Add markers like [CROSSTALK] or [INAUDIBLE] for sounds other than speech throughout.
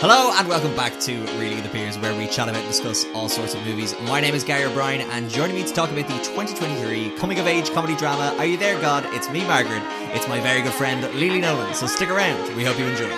Hello and welcome back to Reading the Peers, where we chat about and discuss all sorts of movies. My name is Gary O'Brien, and joining me to talk about the 2023 coming of age comedy drama Are You There, God? It's me, Margaret. It's my very good friend Lili Nolan. So stick around. We hope you enjoy.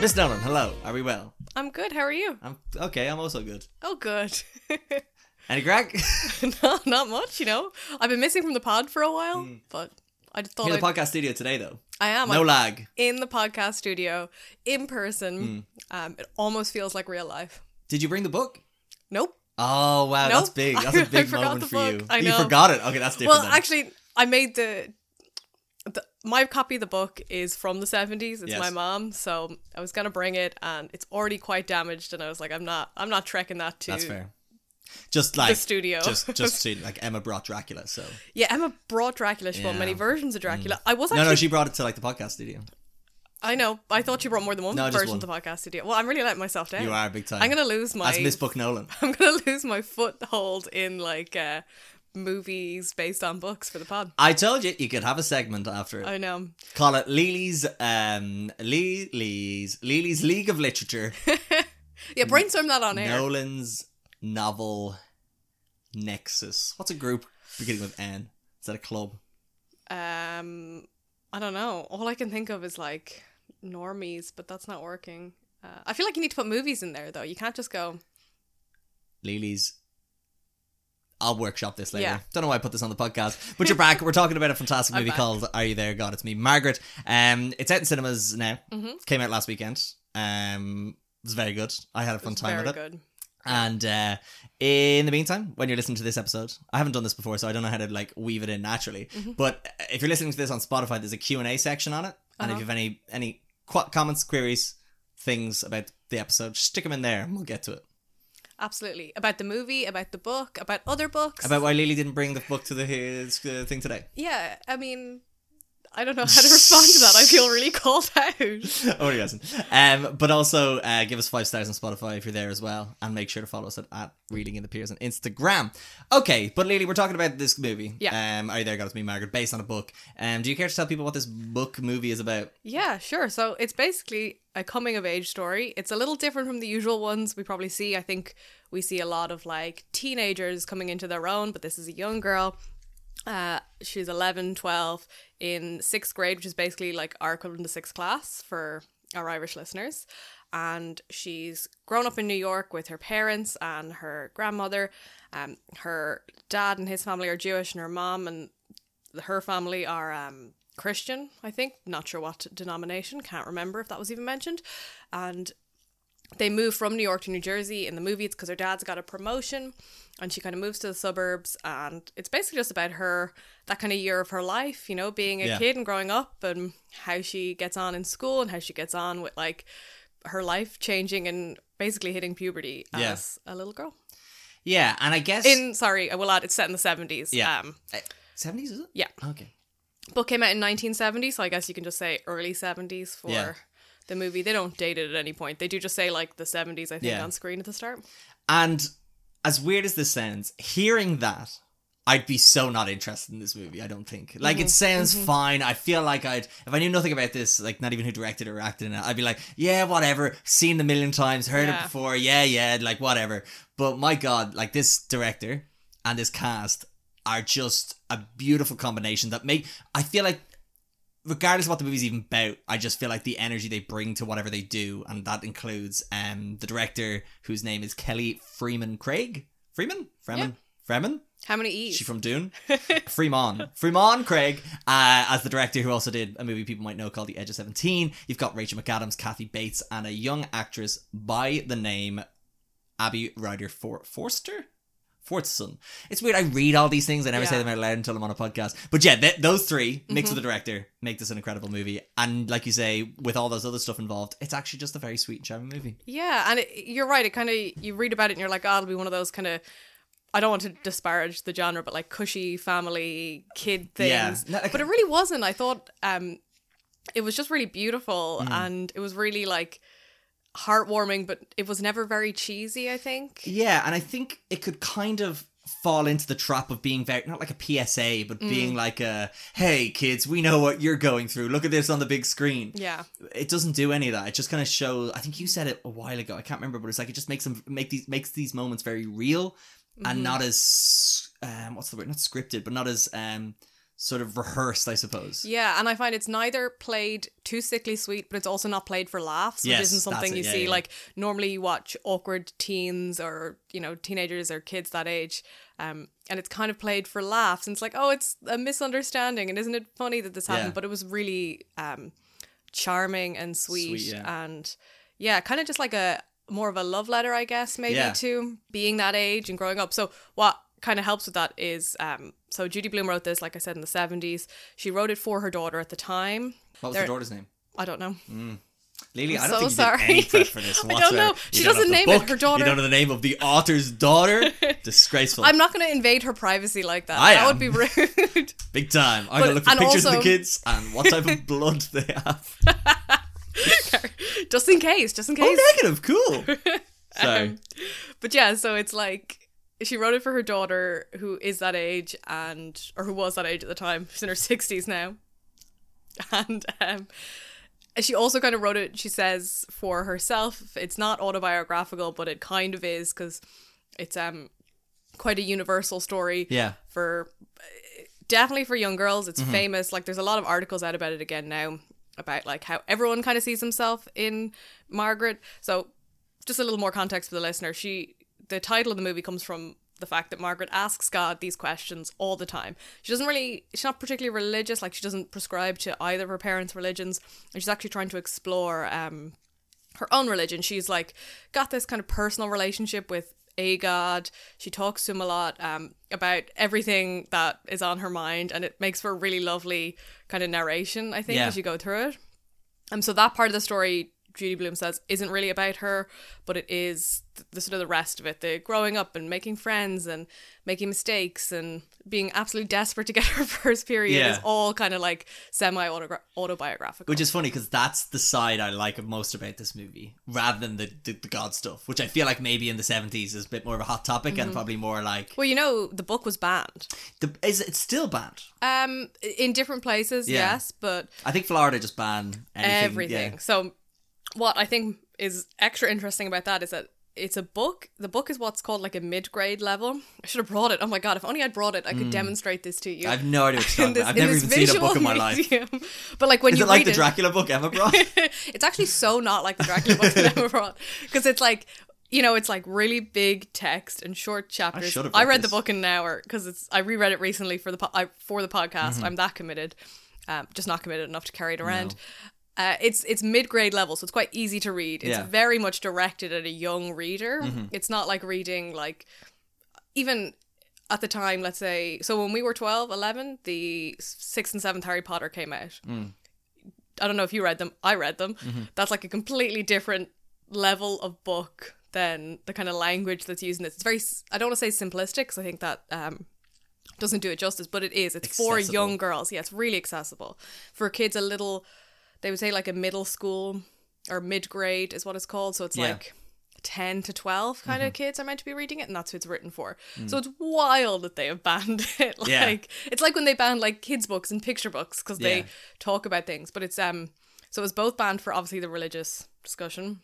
Miss Nolan, hello. Are we well? I'm good. How are you? I'm okay. I'm also good. Oh, good. [LAUGHS] Any craic? [LAUGHS] no, not much. You know, I've been missing from the pod for a while, but I just thought You're in I'd- the podcast studio today, though. I am No I'm lag. in the podcast studio in person. Hmm. Um, it almost feels like real life. Did you bring the book? Nope. Oh wow, Nope. that's big. [LAUGHS] That's a big moment for book. you. I You forgot it. Okay, that's different. Well, then. actually, I made the. The, my copy of the book is from the 70s it's Yes. my mom so i was gonna bring it and it's already quite damaged and i was like i'm not i'm not trekking that to That's fair. Just like the studio. Just [LAUGHS] just to, like Emma brought Dracula. So yeah emma brought dracula she brought Yeah. Mm. many versions of dracula i was no, actually no, she brought it to like the podcast studio. I know. I thought you brought more than one No, just version of the podcast studio. Well, I'm really letting myself down. You are big time. I'm gonna lose my. That's Miss Book Nolan. [LAUGHS] I'm gonna lose my foothold in like uh, movies based on books for the pod. I told you you could have a segment after it. I know. Call it Lili's um Lili's Lili's League of Literature. [LAUGHS] Yeah, brainstorm that on air. Nolan's novel Nexus. What's a group beginning with N? Is that a club? Um, I don't know. All I can think of is like normies, but that's not working. Uh, I feel like you need to put movies in there though. You can't just go. Lili's. I'll workshop this later. Yeah. Don't know why I put this on the podcast, but you're back. We're talking about a fantastic [LAUGHS] movie called "Are You There, God?" It's me, Margaret. Um, it's out in cinemas now. Mhm. Came out last weekend. Um, it was very good. I had a fun It's time very with it. good. And uh, in the meantime, when you're listening to this episode, I haven't done this before, so I don't know how to like weave it in naturally. Mm-hmm. But if you're listening to this on Spotify, there's a Q and A section on it, and if Uh-huh. you have any any qu- comments, queries, things about the episode, just stick them in there, and we'll get to it. Absolutely. About the movie, about the book, about other books. About why Lili didn't bring the book to the his, uh, thing today. yeah, I mean, I don't know how to respond to that. I feel really [LAUGHS] called out. oh, he doesn't. Um, but also uh, give us five stars on Spotify if you're there as well, and make sure to follow us at, at Reeling in the Peers on Instagram. Okay, but Lili, we're talking about this movie. Yeah. Um, are you there? Got me, Margaret, based on a book. Um, do you care to tell people what this book movie is about? Yeah, sure. So it's basically a coming of age story. It's a little different from the usual ones we probably see. I think we see a lot of like teenagers coming into their own, but this is a young girl. Uh, she's 11, 12 in sixth grade, which is basically like our equivalent to sixth class for our Irish listeners. And she's grown up in New York with her parents and her grandmother. Um, her dad and his family are Jewish, and her mom and her family are um, Christian, I think. Not sure what denomination, can't remember if that was even mentioned. And they move from New York to New Jersey. In the movie, it's because her dad's got a promotion and she kind of moves to the suburbs. And it's basically just about her, that kind of year of her life, you know, being a Yeah. kid and growing up and how she gets on in school and how she gets on with like her life changing and basically hitting puberty Yeah. as a little girl. Yeah, and I guess In, sorry, I will add, it's set in the 70s. Yeah. Um, seventies is it? yeah. Okay. book came out in 1970 so i guess you can just say early 70s for Yeah. The movie they don't date it at any point they do just say like the 70s i think Yeah. on screen at the start And as weird as this sounds, hearing that, I'd be so not interested in this movie. I don't think. Like Mm-hmm. it sounds fine. I feel like I'd if I knew nothing about this, like not even who directed or acted in it, I'd be like, yeah, whatever. Seen a million times, heard it before. Yeah, yeah, like whatever. But my God, like this director and this cast are just a beautiful combination that make. I feel like regardless of what the movie's even about, I just feel like the energy they bring to whatever they do, and that includes um the director whose name is Kelly Fremon Craig. Freeman? Freeman? Freeman? how many e's She from Dune? [LAUGHS] Freeman. Fremon Craig, uh, as the director who also did a movie people might know called The Edge of 17. You've got Rachel McAdams, Kathy Bates, and a young actress by the name Abby Ryder For- Forster? Fortson. It's weird. I read all these things. I never say them out loud until I'm on a podcast. But yeah, th- those three, mixed with the director, make this an incredible movie. And like you say, with all those other stuff involved, it's actually just a very sweet and charming movie. yeah and it, you're right it kind of you read about it and you're like oh it'll be one of those kind of I don't want to disparage the genre, but like cushy family kid things. Yeah. No, like- but it really wasn't. I thought um, it was just really beautiful Mm. and it was really like heartwarming, but it was never very cheesy. I think. Yeah, and I think it could kind of fall into the trap of being very not like a PSA, but Mm. being like a hey kids, we know what you're going through. Look at this on the big screen. Yeah. It doesn't do any of that. It just kind of shows. I think you said it a while ago. I can't remember, but it's like it just makes them make these makes these moments very real and Mm-hmm. not as um what's the word? Not scripted, but not as um sort of rehearsed. I suppose. Yeah, and I find it's neither played too sickly sweet, but it's also not played for laughs, which Yes, isn't something you yeah, see. yeah. Like normally you watch awkward teens or you know teenagers or kids that age, um, and it's kind of played for laughs. And it's like, oh, it's a misunderstanding, and isn't it funny that this happened? Yeah. But it was really um, charming and sweet, Sweet, and yeah, kind of just like a more of a love letter, I guess, maybe to being that age and growing up. So what kind of helps with that is um so Judy Blume wrote this like I said in the 70s. She wrote it for her daughter at the time. What was There- the daughter's name? I don't know. Lili, I I'm don't so think you sorry. did any prep for this [LAUGHS] I don't know. She doesn't name it. Her daughter- You don't know the name of the author's daughter. [LAUGHS] Disgraceful. I'm not going to invade her privacy like that. I that am. would be rude. [LAUGHS] Big time. I'm gonna look for pictures of the kids and what type of blood they have. just in case, just in case. Oh, negative. Cool. Sorry. Um, but yeah, so it's like she wrote it for her daughter who is that age and or who was that age at the time. She's in her 60s now. [LAUGHS] And um she also kind of wrote it she says for herself. It's not autobiographical, but it kind of is cuz it's um quite a universal story yeah. for definitely for young girls. Mm-hmm. It's famous. Like there's a lot of articles out about it again now about like how everyone kind of sees himself in Margaret. So just a little more context for the listener. She the title of the movie comes from the fact that Margaret asks God these questions all the time. She doesn't really she's not particularly religious, like she doesn't prescribe to either of her parents' religions, and she's actually trying to explore um her own religion. She's like got this kind of personal relationship with a god. She talks to him a lot um, about everything that is on her mind, and it makes for a really lovely kind of narration. I think Yeah. as you go through it. Um, so that part of the story, Judy Blume says, isn't really about her, but it is the, the sort of the rest of it. The growing up and making friends and making mistakes and being absolutely desperate to get [LAUGHS] her first period Yeah. is all kind of like semi autobiographical. Which is funny because that's the side I like most about this movie, rather than the, the the God stuff, which I feel like maybe in the seventies is a bit more of a hot topic Mm-hmm. and probably more like well, you know, the book was banned. the is it still banned? Um, in different places, Yeah. yes, but I think Florida just banned anything. everything. Yeah. So, what I think is extra interesting about that is that it's a book. The book is what's called like a mid-grade level. I should have brought it. Oh my god! If only I'd brought it, I could demonstrate this to you. I have no idea what [LAUGHS] you're In. I've never even seen a book in my life. medium. [LAUGHS] But like when Is you it like the Dracula book Emma [LAUGHS] brought? it's actually so not like the Dracula book that Emma brought because it's like you know it's like really big text and short chapters. I read read this. the book in an hour because it's I reread it recently for the po- I, for the podcast. Mm-hmm. I'm that committed, um, just not committed enough to carry it around. Uh, it's it's mid grade level, so it's quite easy to read. It's Yeah. Mm-hmm. very much directed at a young reader. It's not like reading like even at the time, let's say, so when we were 12, 11, the sixth and seventh Harry Potter came out. Mm. I don't know if you read them. I read them. Mm-hmm. That's like a completely different level of book than the kind of language that's used in it. It's very, I don't want to say simplistic because I think that um, doesn't do it justice, but it is. It's for young girls. Yeah, it's really accessible. For kids, a little, they would say like a middle school or mid grade is what it's called. So it's Yeah. like 10 to 12 kind Mm-hmm. of kids are meant to be reading it and that's who it's written for so it's wild that they have banned [LAUGHS] it like Mm. Yeah. it's like when they banned like kids books and picture books because Yeah. they talk about things but it's um so it was both banned for obviously the religious discussion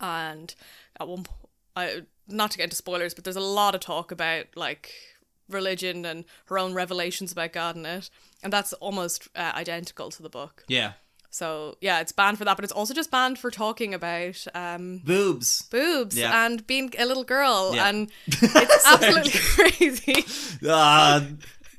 and at one point I not to get into spoilers but there's a lot of talk about like religion and her own revelations about God in it and that's almost uh, identical to the book yeah. So yeah it's banned for that but it's also just banned for talking about um Boobs. boobs Yeah. and being a little girl Yeah. and [LAUGHS] it's absolutely [LAUGHS] crazy Ah,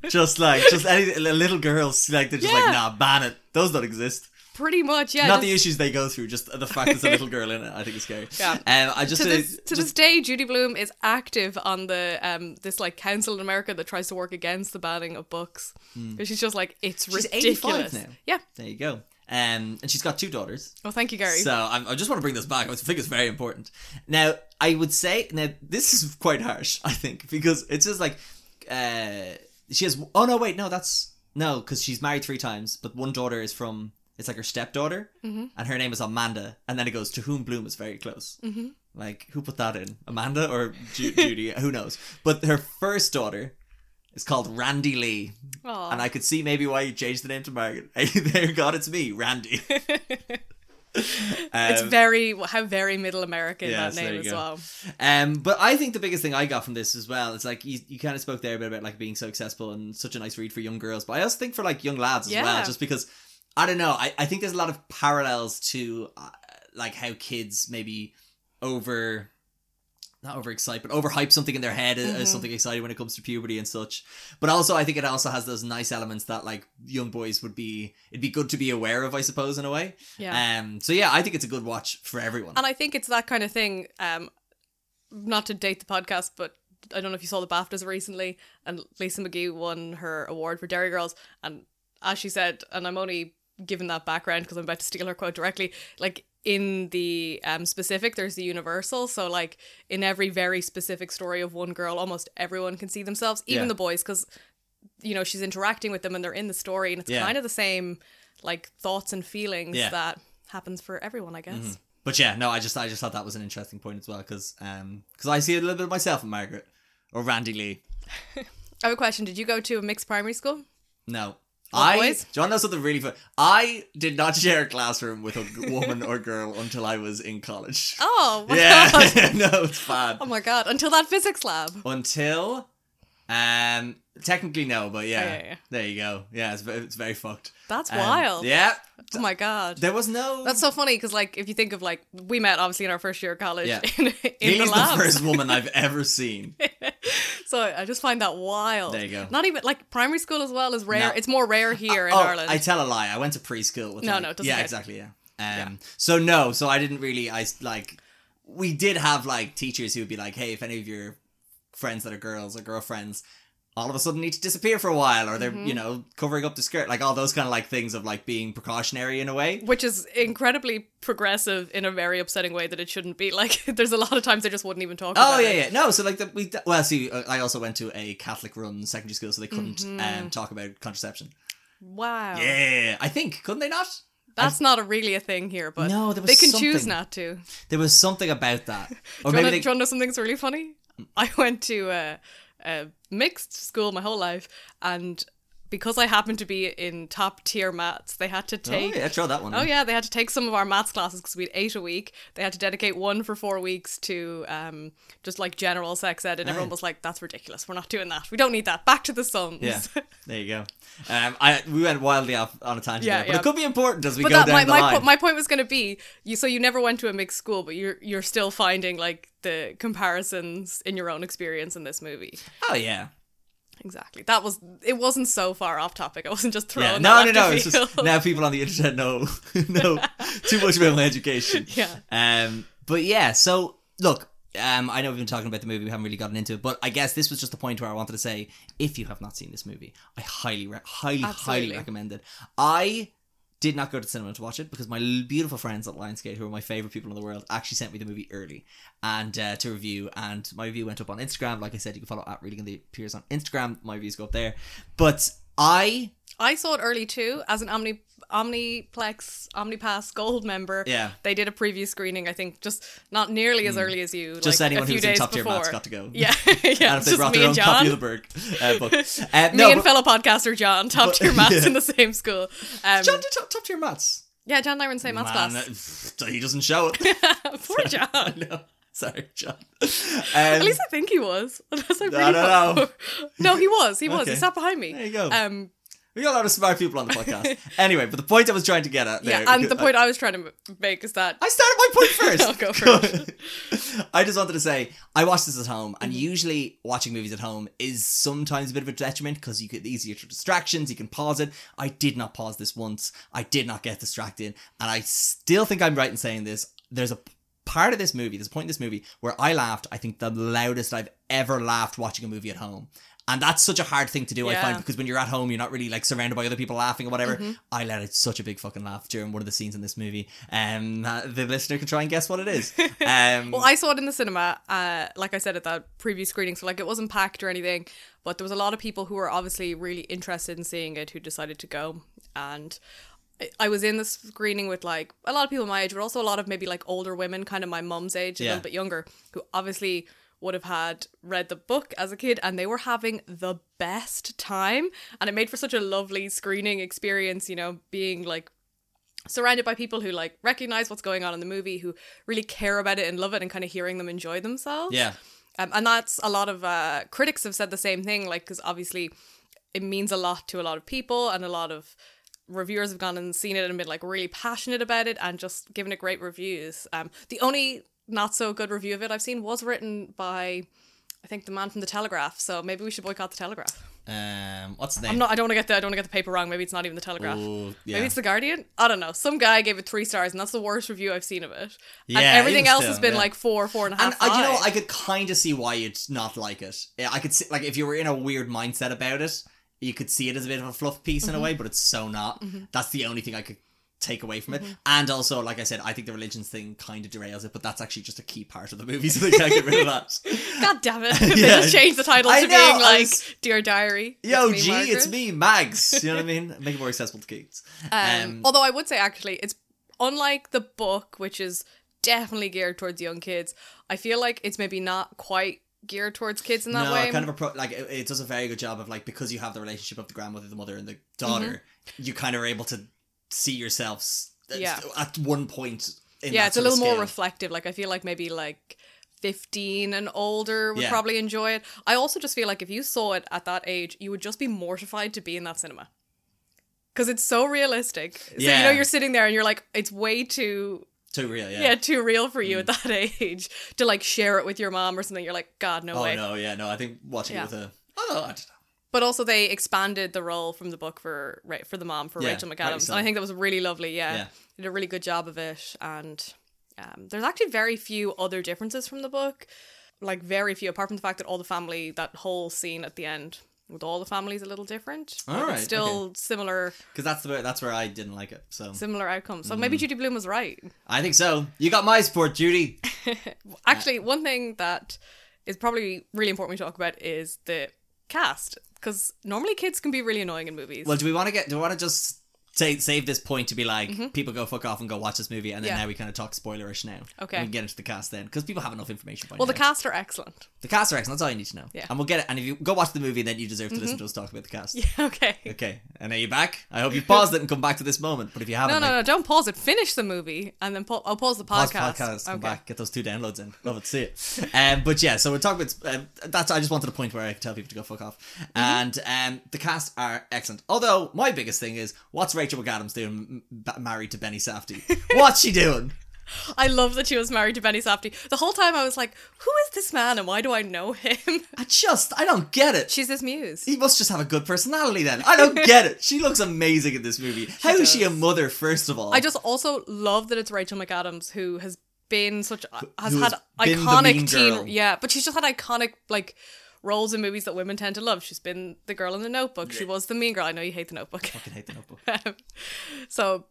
just like just any little girls like they're just Yeah. like nah ban it. Those don't exist. pretty much yeah Not the issues they go through, just the fact there's a little girl in it. I think is scary. Yeah. Um, I just to uh, this to just- this day Judy Blume is active on the um this like council in America that tries to work against the banning of books because she's just like it's She's 85 ridiculous now. yeah there you go. Um, and she's got two daughters. Oh, thank you Gary So I'm, I just want to bring this back. I think it's very important. Now, I would say now this is quite harsh. [LAUGHS] I think because it's just like uh, she has. Oh no, wait, no, that's no, because she's married three times, but one daughter is from. It's like her stepdaughter, Mm-hmm. and her name is Amanda, and then it goes to whom Blume is very close. Mm-hmm. Like, who put that in? Amanda or Ju- [LAUGHS] Judy? Who knows? But her first daughter is called Randy Lee. Aw. And I could see maybe why you changed the name to Margaret. [LAUGHS] Hey, there, God, it's me, Randy. [LAUGHS] it's Um, very how very middle American that name as go. well. Um, but I think the biggest thing I got from this as well is like you, you kind of spoke there a bit about like being so accessible and such a nice read for young girls, but I also think for like young lads as Yeah. well, just because I don't know, I, I think there's a lot of parallels to uh, like how kids maybe over not overexcite, but overhype something in their head as- Mm-hmm. as something exciting when it comes to puberty and such. But also, I think it also has those nice elements that like young boys would be. It'd be good to be aware of, I suppose, in a way. Yeah. Um. So yeah, I think it's a good watch for everyone. And I think it's that kind of thing. Um, not to date the podcast, but I don't know if you saw the BAFTAs recently, and Lisa McGee won her award for Derry Girls, and as she said, and I'm only giving that background because I'm about to steal her quote directly. Like in the um specific, there's the universal. So like in every very specific story of one girl, almost everyone can see themselves, even Yeah. the boys, because you know she's interacting with them and they're in the story, and it's Yeah. kind of the same like thoughts and feelings Yeah. that happens for everyone, I guess. But yeah, no, I just I just thought that was an interesting point as well because um because I see a little bit of myself in Margaret or Randy Lee. [LAUGHS] I have a question. Did you go to a mixed primary school? No. I boys? do you want to know something really fun? I did not [LAUGHS] share a classroom with a woman or girl until I was in college. Oh, my [LAUGHS] yeah, [LAUGHS] no, it's bad. Oh my god! Until that physics lab. Until, um, technically no, but yeah, yeah, yeah. there you go. Yeah, it's ve- it's very fucked. That's Um, wild. Yeah, Oh my god. there was no. That's so funny because, like, if you think of like we met obviously in our first year of college Yeah. [LAUGHS] in, in He's the the, lab, first woman I've [LAUGHS] ever seen. so I just find that wild. There you go. Not even like primary school as well is rare. No. It's more rare here in oh, Ireland. I tell a lie. I went to preschool with No, like- no, it yeah, exactly, yeah. Um, so no, so I didn't really. I like we did have like teachers who would be like, "Hey, if any of your friends that are girls or girlfriends." All of a sudden need to disappear for a while, or they're Mm-hmm. you know covering up the skirt, like all those kind of like things of like being precautionary in a way. which is incredibly progressive in a very upsetting way that it shouldn't be. [LAUGHS] Like, there's a lot of times they just wouldn't even talk Oh about yeah, it. yeah. No, so like the, we well, see, uh, I also went to a Catholic-run secondary school, so they couldn't Mm-hmm. um, talk about contraception. Wow. Yeah, I think couldn't they not? That's not a really a thing here, but No, they can choose not to. There was something about that, [LAUGHS] or Do you, maybe wanna, they. do you wanna know something's really funny? [LAUGHS] I went to a, a mixed school my whole life, and because I happened to be in top tier maths, they had to take. Oh take. yeah, throw that one. Oh yeah, they had to take some of our maths classes because we had eight a week. They had to dedicate one for four weeks to um, just like general sex ed, and everyone was like, "That's ridiculous. We're not doing that. We don't need that. Back to the sons." Yeah, [LAUGHS] there you go. Um, I we went wildly off on a tangent Yeah, there, but yeah. it could be important as we but go that down my the my, line. po- my point was going to be you. So you never went to a mixed school, but you're you're still finding like the comparisons in your own experience in this movie. oh yeah, Exactly. That was. It wasn't so far off topic. I wasn't just throwing. yeah. No, no, no. It's just now people on the internet know [LAUGHS] know too much about my education. [LAUGHS] Yeah. Um, but yeah. So look, um, I know we've been talking about the movie. We haven't really gotten into it, but I guess this was just the point where I wanted to say, if you have not seen this movie, I highly, re- highly, highly recommend it. I did not go to cinema to watch it because my beautiful friends at Lionsgate, who are my favorite people in the world, actually sent me the movie early and uh, to review. And my review went up on Instagram. Like I said, you can follow at Reeling in the Peers on Instagram. My reviews go up there. But I, I saw it early too as an Omni Omniplex Omnipass Gold member. Yeah. They did a preview screening. I think just not nearly as early as you. Just like, anyone a few who's in days top tier before. maths got to go. [LAUGHS] Yeah, [LAUGHS] yeah. and if they brought me their own and copy John. of the Berg uh, book. [LAUGHS] Uh, Me and but- fellow podcaster John, top tier maths yeah. in the same school. Um, John did top, top tier maths. yeah, John and I were in the same maths class. he doesn't show it. Poor John. no, sorry, John. At Um, least I think he was. Unless I No, no, no. no, he was. He was. Okay. He sat behind me. There you go. Um, we got a lot of smart people on the podcast. [LAUGHS] anyway, but the point I was trying to get at there. yeah, and the point I was trying to make is that I started my point [LAUGHS] first. I'll go first. [LAUGHS] I just wanted to say I watched this at home, and Mm-hmm. usually watching movies at home is sometimes a bit of a detriment because you get easier to distractions. You can pause it. I did not pause this once. I did not get distracted, and I still think I'm right in saying this. There's a part of this movie, there's a point in this movie where I laughed. I think the loudest I've ever laughed watching a movie at home. And that's such a hard thing to do, I find, because when you're at home, you're not really like surrounded by other people laughing or whatever. I let out such a big fucking laugh during one of the scenes in this movie. Um, uh, the listener can try and guess what it is. [LAUGHS] Um, Well, I saw it in the cinema, uh, like I said at that preview screening, so like it wasn't packed or anything, but there was a lot of people who were obviously really interested in seeing it who decided to go. And I- I was in the screening with like a lot of people my age, but also a lot of maybe like older women, kind of my mum's age, a little bit younger, who obviously would have had read the book as a kid and they were having the best time. And it made for such a lovely screening experience, you know, being like surrounded by people who like recognize what's going on in the movie, who really care about it and love it, and kind of hearing them enjoy themselves. Yeah. Um, and that's a lot of uh, critics have said the same thing, like, because obviously it means a lot to a lot of people, and a lot of reviewers have gone and seen it and been like really passionate about it and just given it great reviews. Um, the only not so good review of it I've seen was written by, I think, the man from the Telegraph. So maybe we should boycott the Telegraph. Um, what's the name? I'm not. I don't want to get the. I don't want to get the paper wrong. Maybe it's not even the Telegraph. Ooh, yeah. Maybe it's the Guardian. I don't know. Some guy gave it three stars, and that's the worst review I've seen of it. Yeah, and everything else has been yeah. like four, four and a half. and uh, you know. I could kind of see why you'd not like it. Yeah, I could see, like, if you were in a weird mindset about it, you could see it as a bit of a fluff piece Mm-hmm. in a way, but it's so not. That's the only thing I could take away from it. Mm-hmm. And also, like I said, I think the religions thing kind of derails it, but that's actually just a key part of the movie, so they can't get rid of that. [LAUGHS] God damn it! [LAUGHS] they Yeah. just changed the title I to know, being like was- "Dear Diary." Yo, It's G, me, it's Margaret. me, Mags. You know what I [LAUGHS] mean? Make it more accessible to kids. Um, although I would say actually, it's unlike the book, which is definitely geared towards young kids. I feel like it's maybe not quite geared towards kids in that no, way. kind of appro- like it, it does a very good job of like because you have the relationship of the grandmother, the mother, and the daughter, you kind of are able to see yourselves at-. Yeah. at one point. In yeah, it's a little more reflective. Like I feel like maybe like. 15 and older would Yeah. probably enjoy it. I also just feel like if you saw it at that age, you would just be mortified to be in that cinema. Because it's so realistic. So, you know, you're sitting there and you're like, it's way too Too real, yeah. yeah, too real for you at mm. that [LAUGHS] age to like share it with your mom or something. You're like, God, no oh way. no, yeah, no. I think watching Yeah. it with a oh, no, I don't know. But also, they expanded the role from the book for for the mom for Yeah, Rachel McAdams, and I think that was really lovely. Yeah, Yeah. They did a really good job of it, and um, there's actually very few other differences from the book, like very few, apart from the fact that all the family, that whole scene at the end with all the families, a little different. All right, still similar Because that's the that's where I didn't like it. So similar outcomes. So Mm. maybe Judy Blume was right. I think so. You got my support, Judy. [LAUGHS] Actually, one thing that is probably really important we talk about is the cast. Because normally kids can be really annoying in movies. Well, do we want to get? Do we want to just say save this point to be like people go fuck off and go watch this movie, and then Mm-hmm. Yeah. now we kind of talk spoilerish now. Okay. We can get into the cast then because people have enough information. Well, now. the cast are excellent. the cast are excellent. That's all you need to know. Yeah. Mm-hmm. And we'll get it. And if you go watch the movie, then you deserve to listen to us talk about the cast. [LAUGHS] okay. Okay. And are you back? I hope you paused it and come back to this moment. But if you haven't, No, no, like, no! Don't pause it. Finish the movie, and then I'll pause the pause podcast. the podcast, come okay. back, get those two downloads in. Love it, see it. [LAUGHS] Um, but yeah, so we're talking about um, that's. I just wanted a point where I could tell people to go fuck off. Mm-hmm. And um, the cast are excellent. Although my biggest thing is what's Rachel McAdams doing married to Benny Safdie? [LAUGHS] What's she doing? I love that she was married to Benny Safdie. The whole time I was like, "Who is this man, and why do I know him?" I just I don't get it. She's his muse. he must just have a good personality then. I don't get it. She looks amazing in this movie. How is she a mother? First of all, I just also love that it's Rachel McAdams who has been such has had iconic teen girl. yeah, but she's just had iconic like roles in movies that women tend to love. She's been the girl in the Notebook. She was the mean girl. I know you hate the Notebook. I fucking hate the Notebook. [LAUGHS] so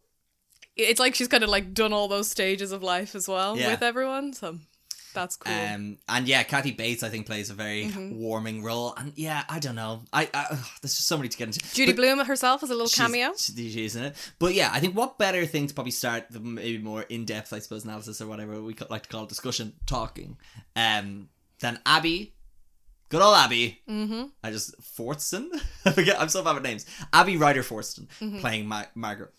it's like she's kind of like done all those stages of life as well Yeah. with everyone. So that's cool. Um, and yeah, Kathy Bates, I think, plays a very Mm-hmm. warming role. And yeah, I don't know. I, I ugh, there's just so many to get into. Judy But Blume herself has a little cameo. She, she's in it. But yeah, I think what better thing to probably start the maybe more in depth, I suppose, analysis or whatever we like to call it, discussion, talking, um, than Abby. Good old Abby. Mm-hmm. I just Fortson. [LAUGHS] I forget. I'm so bad with names. Abby Ryder Fortson Mm-hmm. playing Ma- Margaret.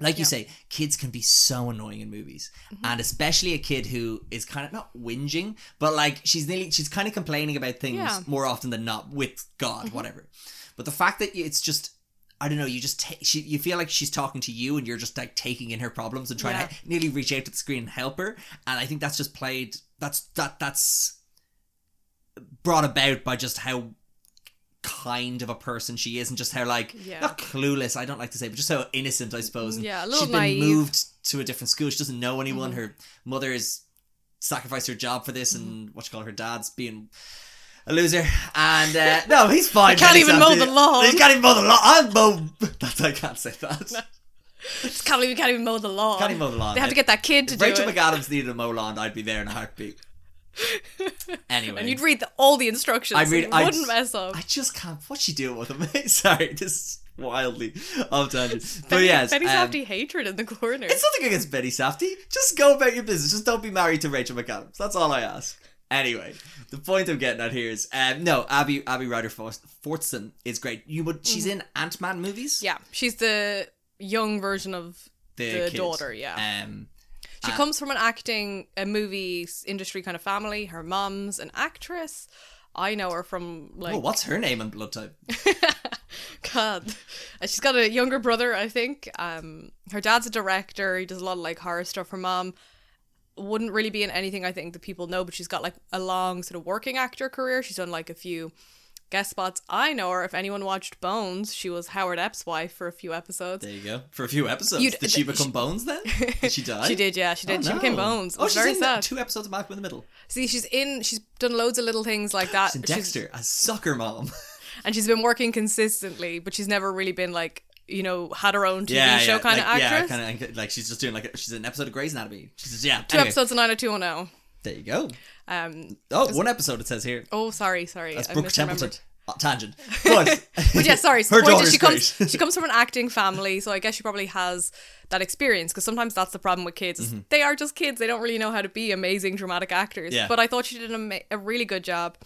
Like you say, kids can be so annoying in movies, and especially a kid who is kind of not whinging, but like she's nearly she's kind of complaining about things Yeah. more often than not with God, whatever. But the fact that it's just I don't know, you just ta- she, you feel like she's talking to you, and you're just like taking in her problems and trying Yeah. to nearly reach out to the screen and help her. And I think that's just played. That's that that's brought about by just how kind of a person she is and just how like Yeah. not clueless I don't like to say but just how innocent I suppose and Yeah, a little she's been naive. Mm-hmm. moved to a different school she doesn't know anyone her mother has sacrificed her job for this Mm-hmm. and what you call her dad's being a loser and uh, [LAUGHS] no he's fine he can't even mow the lawn. he can't even mow the lawn I'm mow [LAUGHS] that's I can't say that Just can't believe we can't even mow the lawn. Can't even mow the lawn. They have to get that kid to if do Rachel it. McAdams needed a mow lawn I'd be there in a heartbeat anyway and you'd read the, all the instructions. I'd read- I'd- wouldn't mess up. I just can't. What's she doing with him? [LAUGHS] Sorry, this wildly off tangent. But Betty, yes, Betty um, Safdie hatred in the corner. It's nothing against Betty Safdie. Just go about your business. Just don't be married to Rachel McAdams. That's all I ask. Anyway, the point I'm getting at here is, um, no, Abby Abby Ryder Fortson is great. You would she's in Ant Man movies. Yeah, she's the young version of the, kid. daughter. Yeah, Um, she comes from an acting, a movie industry kind of family. Her mom's an actress. I know her from like oh, what's her name and blood type? [LAUGHS] God. Uh, She's got a younger brother, I think. Um, her dad's a director. He does a lot of like horror stuff. Her mom wouldn't really be in anything I think that people know, but she's got like a long sort of working actor career. She's done like a few guest spots. I know her. If anyone watched Bones, she was Howard Epps' wife for a few episodes. There you go. For a few episodes, You'd- did she become Bones then? [LAUGHS] Did she die? She did, yeah, she did. Oh, She became. Bones. Oh, she's very in sad. two episodes of Malcolm in the Middle. See, she's in. She's done loads of little things like [GASPS] that. She's in She's- Dexter, a soccer mom. [LAUGHS] and she's been working consistently, but she's never really been like you know had her own TV show kind like, of actress. Yeah, kind of like she's just doing like a, she's an episode of Grey's Anatomy. She's just, yeah. Two anyway, episodes of 90210. There you go. Um, Oh, one episode it says here. oh, sorry, sorry. That's Brooke. Templeton. Uh, tangent. [LAUGHS] But, But yeah, sorry. [LAUGHS] So her point is she comes great. she comes from an acting family, so I guess she probably has that experience because sometimes that's the problem with kids. is They are just kids. They don't really know how to be amazing dramatic actors. Mm-hmm. Yeah. But I thought she did ama- a really good job.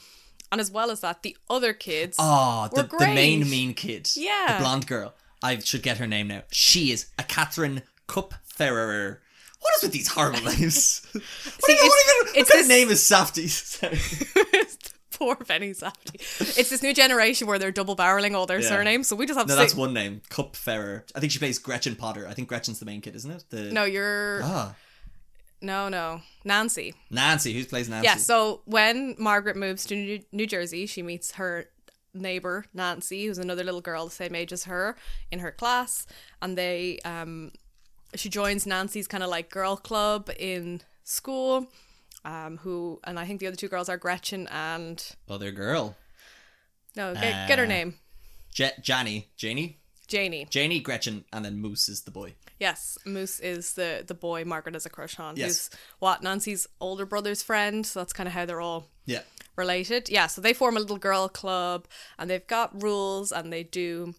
And as well as that, the other kids Oh, the, the main mean kid. Yeah. The blonde girl. I should get her name now. She is a Catherine Cup Ferrer. What is with these horrible names? [LAUGHS] [LAUGHS] what, See, even, what, even, what kind this- of name is Safdie? [LAUGHS] Poor Penny Safdie. It's this new generation where they're double barreling all their Yeah. surnames, so we just have no, to that's say, one name. Kupferer. I think she plays Gretchen Potter. I think Gretchen's the main kid, isn't it? The, No, you're Ah, no, no, Nancy. Nancy. Who plays Nancy? Yeah, so when Margaret moves to New, New Jersey, she meets her neighbor Nancy, who's another little girl the same age as her in her class, and they um she joins Nancy's kind of like girl club in school. Um, who and I think the other two girls are Gretchen and Other girl. no, get, get her Uh, name, Janie. Janie? Janie. Janie, Gretchen, and then Moose is the boy. Yes, Moose is the the boy Margaret has a crush on. Yes. Who's what Nancy's older brother's friend. So that's kind of how they're all Yeah. related. Yeah, so they form a little girl club and they've got rules and they do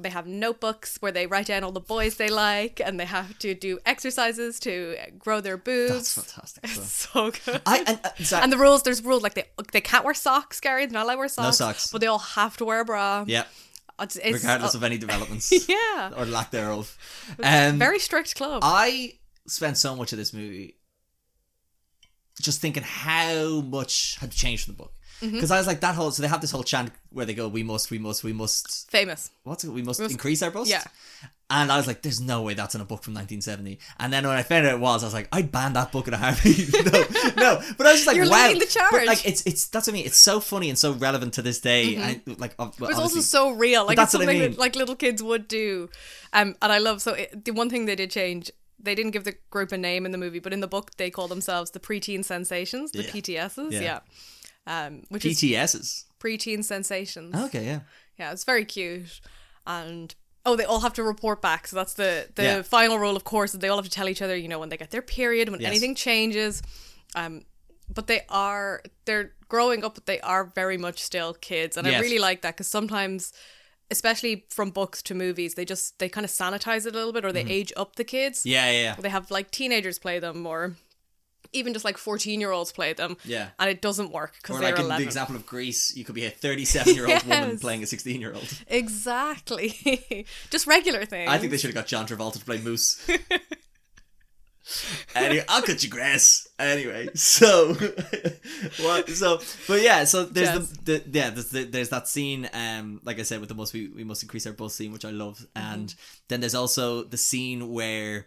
they have notebooks where they write down all the boys they like and they have to do exercises to grow their boobs. That's fantastic. So. so good. I and, uh, and the rules, there's rules like they they can't wear socks, Gary. They're not allowed to wear socks. No socks. But they all have to wear a bra. yeah, It's, it's- regardless uh, of any developments [LAUGHS] yeah, or lack thereof. Um, very strict club. I spent so much of this movie just thinking how much had changed from the book. Mm-hmm. Because I was like that whole so they have this whole chant where they go we must we must we must Famous. what's it we must Must- increase our bust yeah. and I was like there's no way that's in a book from 1970 and then when I found out it was I was like I'd ban that book in a heartbeat [LAUGHS] no no but I was just like You're wow the charge. but like it's it's that's what I mean it's so funny and so relevant to this day and like well, But it's also so real. Like that's it's what I something mean. that like little kids would do. Um, and I love so it, the one thing they did change. They didn't give the group a name in the movie, but in the book they call themselves the preteen sensations, the Yeah. PTSs. Yeah. Yeah. Um, which is PTSs preteen sensations. okay yeah Yeah, it's very cute. And oh, they all have to report back. So that's the the Yeah. final rule, of course, that they all have to tell each other, you know, when they get their period, when Yes. anything changes. Um, but they are they're growing up, but they are very much still kids, and I really like that because sometimes. Especially from books to movies, they just they kind of sanitize it a little bit, or they Mm-hmm. age up the kids. yeah yeah yeah They have like teenagers play them, or even just like fourteen year olds play them. Yeah. and it doesn't work because they're like in eleven. the example of Grease, you could be a 37 year old [LAUGHS] woman playing a 16 year old. exactly, [LAUGHS] just regular things. I think they should have got John Travolta to play Moose. [LAUGHS] anyway, I'll cut your grass. Anyway, so [LAUGHS] what? So, but yeah, so there's Yes. the, the yeah, there's, the, there's that scene. Um, like I said, with the most we, we must increase our bus scene, which I love, Mm-hmm. and then there's also the scene where.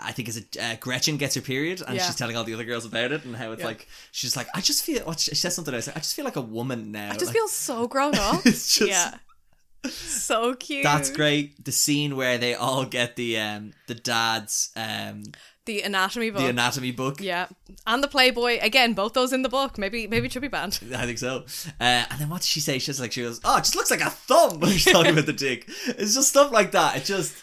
I think is it uh, Gretchen gets her period and Yeah. she's telling all the other girls about it and how it's Yeah. like she's like I just feel what she says something I I just feel like a woman now I just Like, feel so grown [LAUGHS] up. it's just yeah. So cute. That's great. The scene where they all get the um the dad's um The anatomy book. the anatomy book. yeah. And the Playboy. Again, both those in the book. Maybe maybe it should be banned. I think so. Uh, and then what did she say? She's like she goes, "Oh, it just looks like a thumb." when She's talking about the dick. It's just stuff like that. It just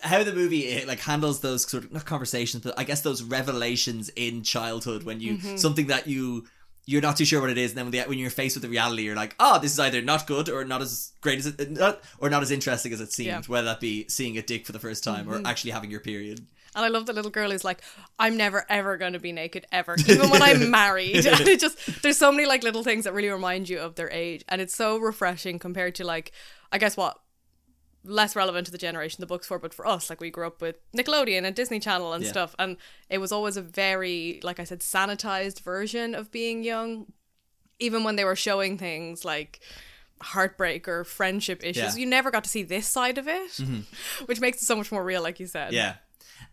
how the movie it, like handles those sort of not conversations, but I guess those revelations in childhood when you Mm-hmm. something that you you're not too sure what it is, and then when, the, when you're faced with the reality, you're like, oh, this is either not good or not as great as it, not, or not as interesting as it seemed. Yeah. Mm-hmm. Whether that be seeing a dick for the first time or actually having your period. And I love the little girl who's like, I'm never ever going to be naked ever, even when I'm [LAUGHS] married. [LAUGHS] and it just, there's so many like little things that really remind you of their age. And it's so refreshing compared to like, I guess what, less relevant to the generation the books for, but for us, like we grew up with Nickelodeon and Disney Channel and Yeah. stuff. And it was always a very, like I said, sanitized version of being young. Even when they were showing things like, heartbreak or friendship issues Yeah. Mm-hmm. you never got to see this side of it [LAUGHS] which makes it so much more real like you said Yeah.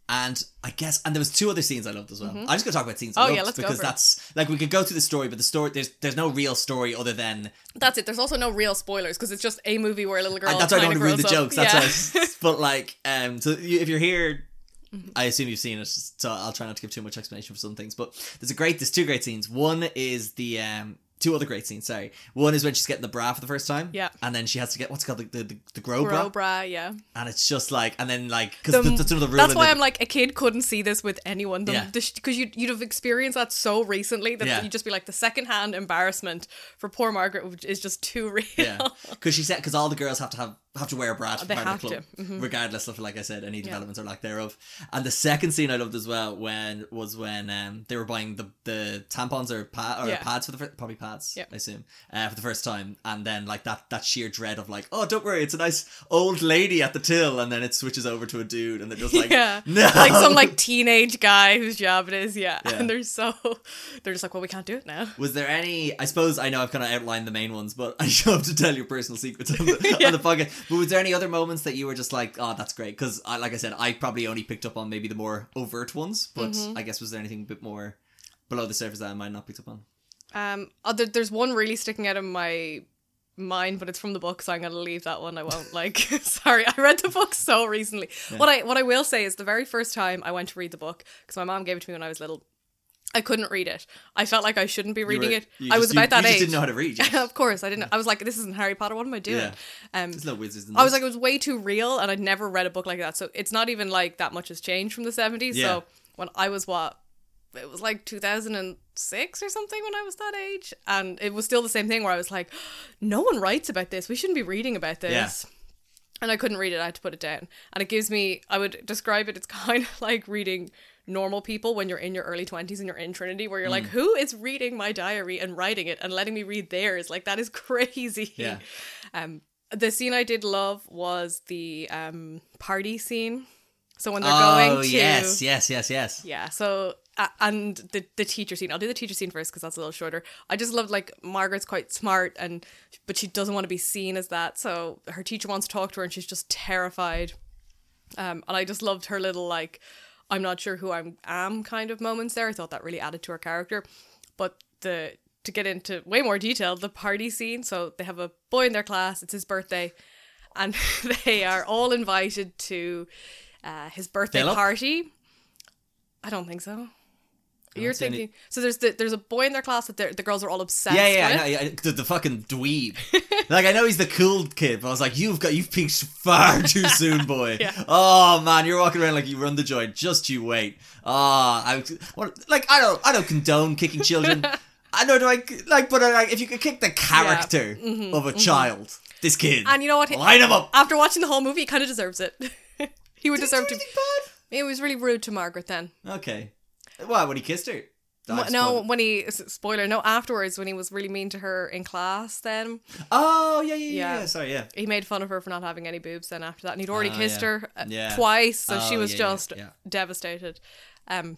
And I guess, and there was two other scenes I loved as well. I'm just gonna talk about scenes I Oh, loved yeah, let's go because for it. that's like we could go through the story, but the story there's there's no real story other than That's it. There's also no real spoilers because it's just a movie where a little girl. And that's why I don't want to ruin the grows jokes. up. That's yeah. why. [LAUGHS] But like, um, so you, if you're here, Mm-hmm. I assume you've seen it. So I'll try not to give too much explanation for some things. But there's a great, there's two great scenes. One is the um, two other great scenes. Sorry, one is when she's getting the bra for the first time. Yeah. and then she has to get what's it called the the, the, the grow, bra. Bro, bra, yeah. and it's just like, and then like because The- that's another rule. That's why the- I'm like a kid couldn't see this with anyone. Yeah. Because you'd, you'd have experienced that so recently that Yeah. you'd just be like the secondhand embarrassment for poor Margaret which is just too real. Yeah, because she said because all the girls have to have have to wear a bra to They part of the club, mhm. regardless of like I said any developments or lack thereof. And the second scene I loved as well when was when um they were buying the the tampons or pad or Yeah. pads for the first probably pads Yep. I assume uh, for the first time, and then like that that sheer dread of like oh don't worry it's a nice old lady at the till, and then it switches over to a dude, and they're just like [LAUGHS] yeah. no Like some like teenage guy whose job it is, yeah. Yeah. [LAUGHS] And they're so they're just like, well, we can't do it now. Was there any? I suppose I know I've kind of outlined the main ones, but [LAUGHS] I should have to tell your personal secrets on the, Yeah. on the podcast. But was there any other moments that you were just like, "Oh, that's great"? Because, I, like I said, I probably only picked up on maybe the more overt ones. But Mm-hmm. I guess was there anything a bit more below the surface that I might not picked up on? Um, other, there's one really sticking out of my mind, but it's from the book, so I'm gonna leave that one. I won't [LAUGHS] like. [LAUGHS] sorry, I read the book so recently. What I what I will say is the very first time I went to read the book because my mom gave it to me when I was little. I couldn't read it. I felt like I shouldn't be reading were- it. I was about you, that you age. Just didn't know how to read. Yeah. [LAUGHS] of course, I didn't. I was like, "This isn't Harry Potter. What am I doing?" Yeah. Um, There's no wizards. In this. I was like, it was way too real, and I'd never read a book like that. So it's not even like that much has changed from the 70s. Yeah. So when I was what? It was like 2006 or something when I was that age. And it was still the same thing where I was like, no one writes about this. We shouldn't be reading about this. And I couldn't read it. I had to put it down. And it gives me, I would describe it, it's [LAUGHS] kind of like reading normal people when you're in your early 20s and you're in Trinity, where you're like, Mm. who is reading my diary and writing it and letting me read theirs? Like, that is [LAUGHS] crazy. Yeah. Um, the scene I did love was the um party scene. So when they're oh going to yes, yes, yes, yes. yeah, so uh, and the the teacher scene. I'll do the teacher scene first because that's a little shorter. I just loved like Margaret's quite smart and but she doesn't want to be seen as that. So her teacher wants to talk to her and she's just terrified. Um, and I just loved her little like I'm not sure who I am kind of moments there. I thought that really added to her character. But the to get into way more detail, the party scene. So they have a boy in their class. It's his birthday, and [LAUGHS] they are all invited to uh, his birthday party. I don't think so. You're see any- thinking so. There's the, there's a boy in their class that the girls are all obsessed. Yeah, yeah, know, yeah, the, the fucking dweeb. [LAUGHS] like I know he's the cool kid, but I was like, you've got you've peaked far [LAUGHS] too soon, boy. Yeah. Oh man, you're walking around like you run the joint. Just you wait. Ah, I what, like I don't I don't condone kicking children. [LAUGHS] I know do I like, but like if you could kick the character of a child, this kid, Mm-hmm, And you know what? line him up. After watching the whole movie, he kind of deserves it. [LAUGHS] he would Did deserve to. anything It was really rude to Margaret then. Okay. Why when he kissed her? I've no, spoiled when he spoiler, no, afterwards when he was really mean to her in class, then Oh yeah, yeah, yeah, Yeah. Sorry, yeah. he made fun of her for not having any boobs. Then after that, and he'd already Oh, kissed yeah. her uh, Yeah. twice, so she Oh, was yeah, yeah, just devastated. Um,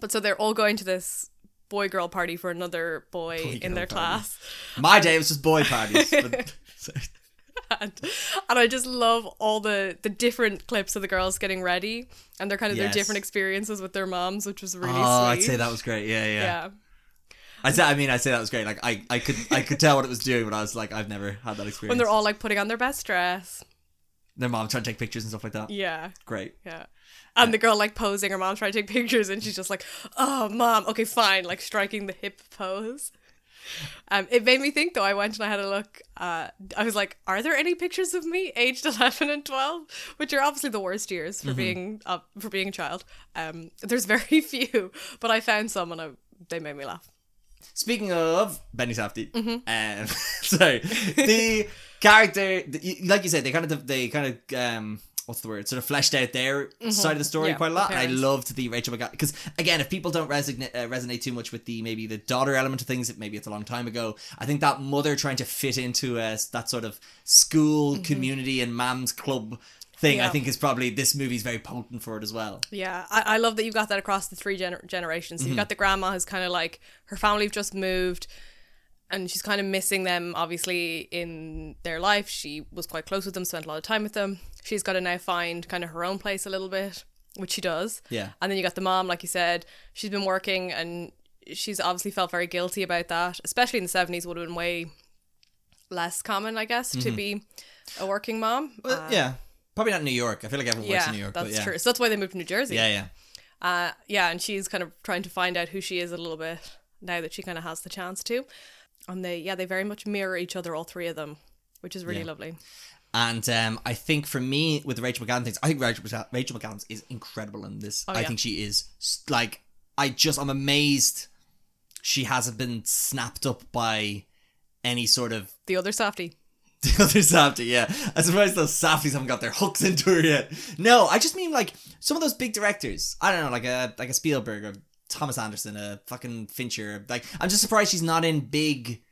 but so they're all going to this boy girl party for another boy, in their party. class. My day was just boy parties. but- [LAUGHS] [LAUGHS] and, and I just love all the the different clips of the girls getting ready and their kind of Yes. their different experiences with their moms, which was really oh, sweet. I'd say that was great. Yeah, yeah. yeah. I'd say, I mean, I'd say that was great. Like, I, I could, I could tell what it was doing, but I was like, I've never had that experience. When they're all like putting on their best dress. their mom trying to take pictures and stuff like that. Yeah. Great. Yeah. And the uh, girl like posing, her mom trying to take pictures, and she's just like, "Oh, mom, okay, fine," like striking the hip pose. Um, it made me think though. I went and I had a look. Uh, I was like, "Are there any pictures of me aged [LAUGHS] eleven and 12? Which are obviously the worst years for being uh, for being a child. Um, there's very [LAUGHS] few, but I found some and I, they made me laugh. Speaking of Benny Safdie, Mm-hmm. um, [LAUGHS] sorry, the character, the, like you said, they kind of they kind of um, what's the word? Sort of fleshed out their side of the story Mm-hmm. Yeah, quite a lot. And I loved the Rachel McAdams because again, if people don't resonate uh, resonate too much with the maybe the daughter element of things, it maybe it's a long time ago. I think that mother trying to fit into uh, that sort of school community and mam's club thing, I Mm-hmm. Think is probably this movie's very potent for it as well. Yeah, I, I love that you got that across the three gener- generations. So Mm-hmm. You've got the grandma who's kind of like her family have just moved, and she's kind of missing them. Obviously, in their life, she was quite close with them, spent a lot of time with them. She's got to now find kind of her own place a little bit, which she does. Yeah. And then you got the mom, like you said, she's been working and she's obviously felt very guilty about that. Especially in the seventies, would have been way less common, I guess, to be a working mom. Well, Uh, yeah, probably not in New York. I feel like everyone works in New York. that's but yeah. true. So that's why they moved to New Jersey. Yeah, yeah. Uh, yeah, and she's kind of trying to find out who she is a little bit now that she kind of has the chance to. And they, yeah, they very much mirror each other, all three of them, which is really Yeah. lovely. And um, I think for me, with the Rachel McAdams things, I think Rachel, Rachel McAdams is incredible in this. Oh, I think she is like, I just, I'm amazed she hasn't been snapped up by any sort of The other Safdie. [LAUGHS] the other Safdie. Yeah, I'm surprised those Safdies haven't got their hooks into her yet. No, I just mean like some of those big directors. I don't know, like a like a Spielberg or Thomas Anderson, a fucking Fincher. Like, I'm just surprised she's not in big.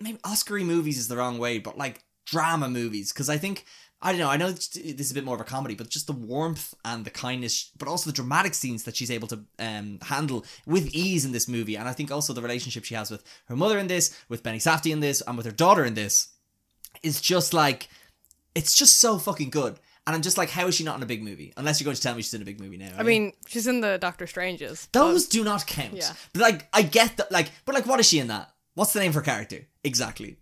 Maybe Oscar-y movies is the wrong way, but like drama movies because I think I don't know. I know this is a bit more of a comedy, but just the warmth and the kindness, but also the dramatic scenes that she's able to um, handle with ease in this movie, and I think also the relationship she has with her mother in this, with Benny Safdie in this, and with her daughter in this is just like it's just so fucking good. And I'm just like, how is she not in a big movie? Unless you're going to tell me she's in a big movie now. I mean, she's in the Doctor Stranges. those do not count. Yeah. But like, I get that. Like, but like, what is she in that? What's the name of her character? Exactly.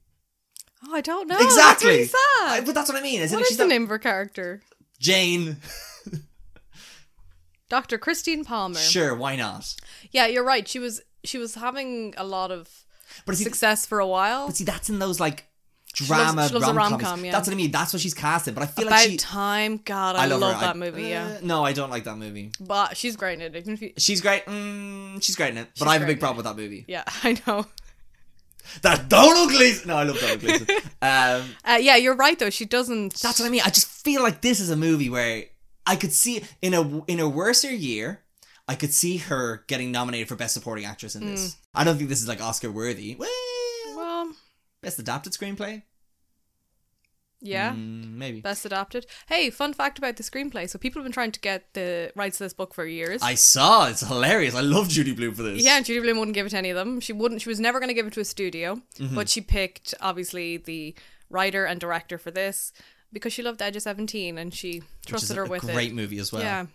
Oh, I don't know. exactly. That's really I- sad. but that's what I mean. Isn't what it? is She's the name of her character? Jane. [LAUGHS] Dr. Christine Palmer. Sure, why not? Yeah, you're right. She was she was having a lot of But see, success for a while. but see, that's in those like drama she loves a rom-coms. rom-com, yeah. That's what I mean. That's what she's casted. But I feel About like she. time. God, I, I love, love, that I- movie, yeah. uh, no, I don't like that movie. But she's great in it. She's great. Mm, she's great in it. But I have a big problem with that movie. Yeah, [LAUGHS] I know. That Domhnall Gleeson. No, I love Domhnall Gleeson. [LAUGHS] um, Uh, yeah, you're right though. She doesn't. That's what I mean. I just feel like this is a movie where I could see in a in a worser year, I could see her getting nominated for best supporting actress in this. I don't think this is like Oscar worthy. Well, best adapted screenplay, yeah. Mm, maybe. Best adapted. Hey, fun fact about the screenplay. So people have been trying to get the rights to this book for years. I saw. It's hilarious. I love Judy Blume for this. yeah, Judy Blume wouldn't give it to any of them. She wouldn't. She was never going to give it to a studio, Mm-hmm. but she picked obviously the writer and director for this because she loved Edge of Seventeen and she trusted her with great it. Great movie as well. Yeah.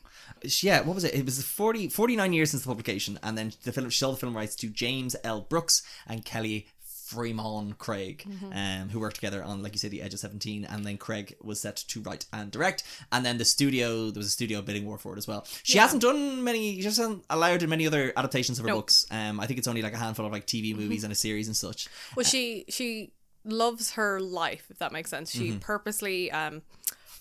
Yeah, what was it? It was 40, 49 years since the publication, and then the film she sold the film rights to James L. Brooks and Kelly Fremon Craig, Mm-hmm. um, who worked together on, like you said, The Edge of 17, and then Craig was set to write and direct, and then the studio, there was a studio bidding war for it as well. She Yeah. hasn't done many, she hasn't allowed in many other adaptations of her Nope. books. Um, I think it's only like a handful of like TV Mm-hmm. movies and a series and such. Well, she she loves her life, if that makes sense. She Mm-hmm. purposely. Um,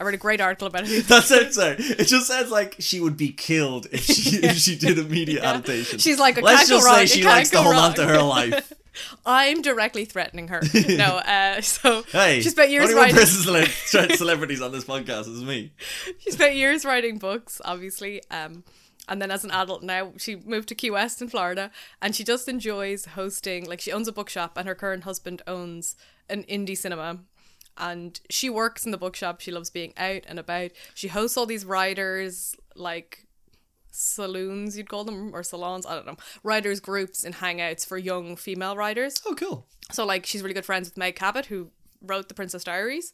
I read a great article about [LAUGHS] it. That sounds sorry. It just sounds like she would be killed if she [LAUGHS] if she did a media adaptation. She's like, "It let's just say she likes to hold wrong." on to her life. [LAUGHS] I'm directly threatening her. [LAUGHS] no, uh, so Hey, she spent years only one writing. person cele- [LAUGHS] celebrities on this podcast is me. she spent years writing books, obviously. Um, and then as an adult now, she moved to Key West in Florida, and she just enjoys hosting. Like she owns a bookshop, and her current husband owns an indie cinema. And she works in the bookshop. She loves being out and about. She hosts all these writers, like saloons, you'd call them, or salons. I don't know. Writers groups and hangouts for young female writers. Oh, cool. So like she's really good friends with Meg Cabot, who wrote The Princess Diaries.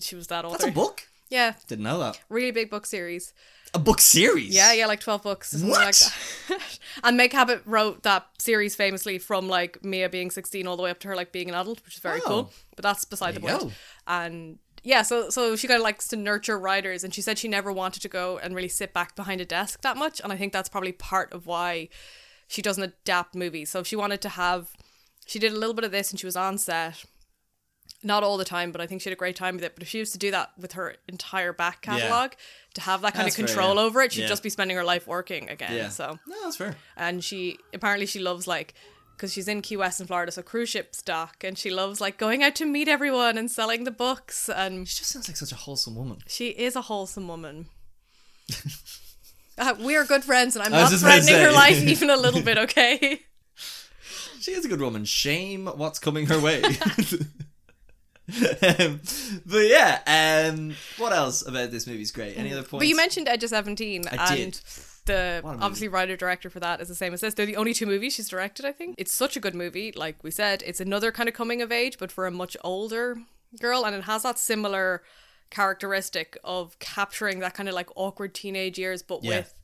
She was that author. That's a book. Yeah, Didn't know that. really big book series. A book series. Yeah, yeah, like twelve books. What? Like [LAUGHS] and Meg Cabot wrote that series famously from like Mia being sixteen all the way up to her like being an adult, which is very Oh. cool. But that's beside the There you point. go. And yeah, so so she kind of likes to nurture writers, and she said she never wanted to go and really sit back behind a desk that much. And I think that's probably part of why she doesn't adapt movies. So if she wanted to have, she did a little bit of this, and she was on set. Not all the time, but I think she had a great time with it. But if she used to do that with her entire back catalogue, to have that kind That's of fair, control yeah. over it, she'd Yeah. just be spending her life working again. Yeah. So No, that's fair. and she apparently she loves like because she's in Key West in Florida, so cruise ship stock, and she loves like going out to meet everyone and selling the books. And She just sounds like such a wholesome woman. she is a wholesome woman. uh, we are good friends, and I'm not just about to threatening her life even a little bit. Okay. [LAUGHS] She is a good woman. Shame what's coming her way. [LAUGHS] um, but yeah, um, what else about this movie is great? Any other points? But you mentioned Edge of Seventeen, I and did. The What a movie. obviously writer director for that is the same as this. They're the only two movies she's directed. I think it's such a good movie. Like we said, it's another kind of coming of age, but for a much older girl, and it has that similar characteristic of capturing that kind of like awkward teenage years, but Yeah. with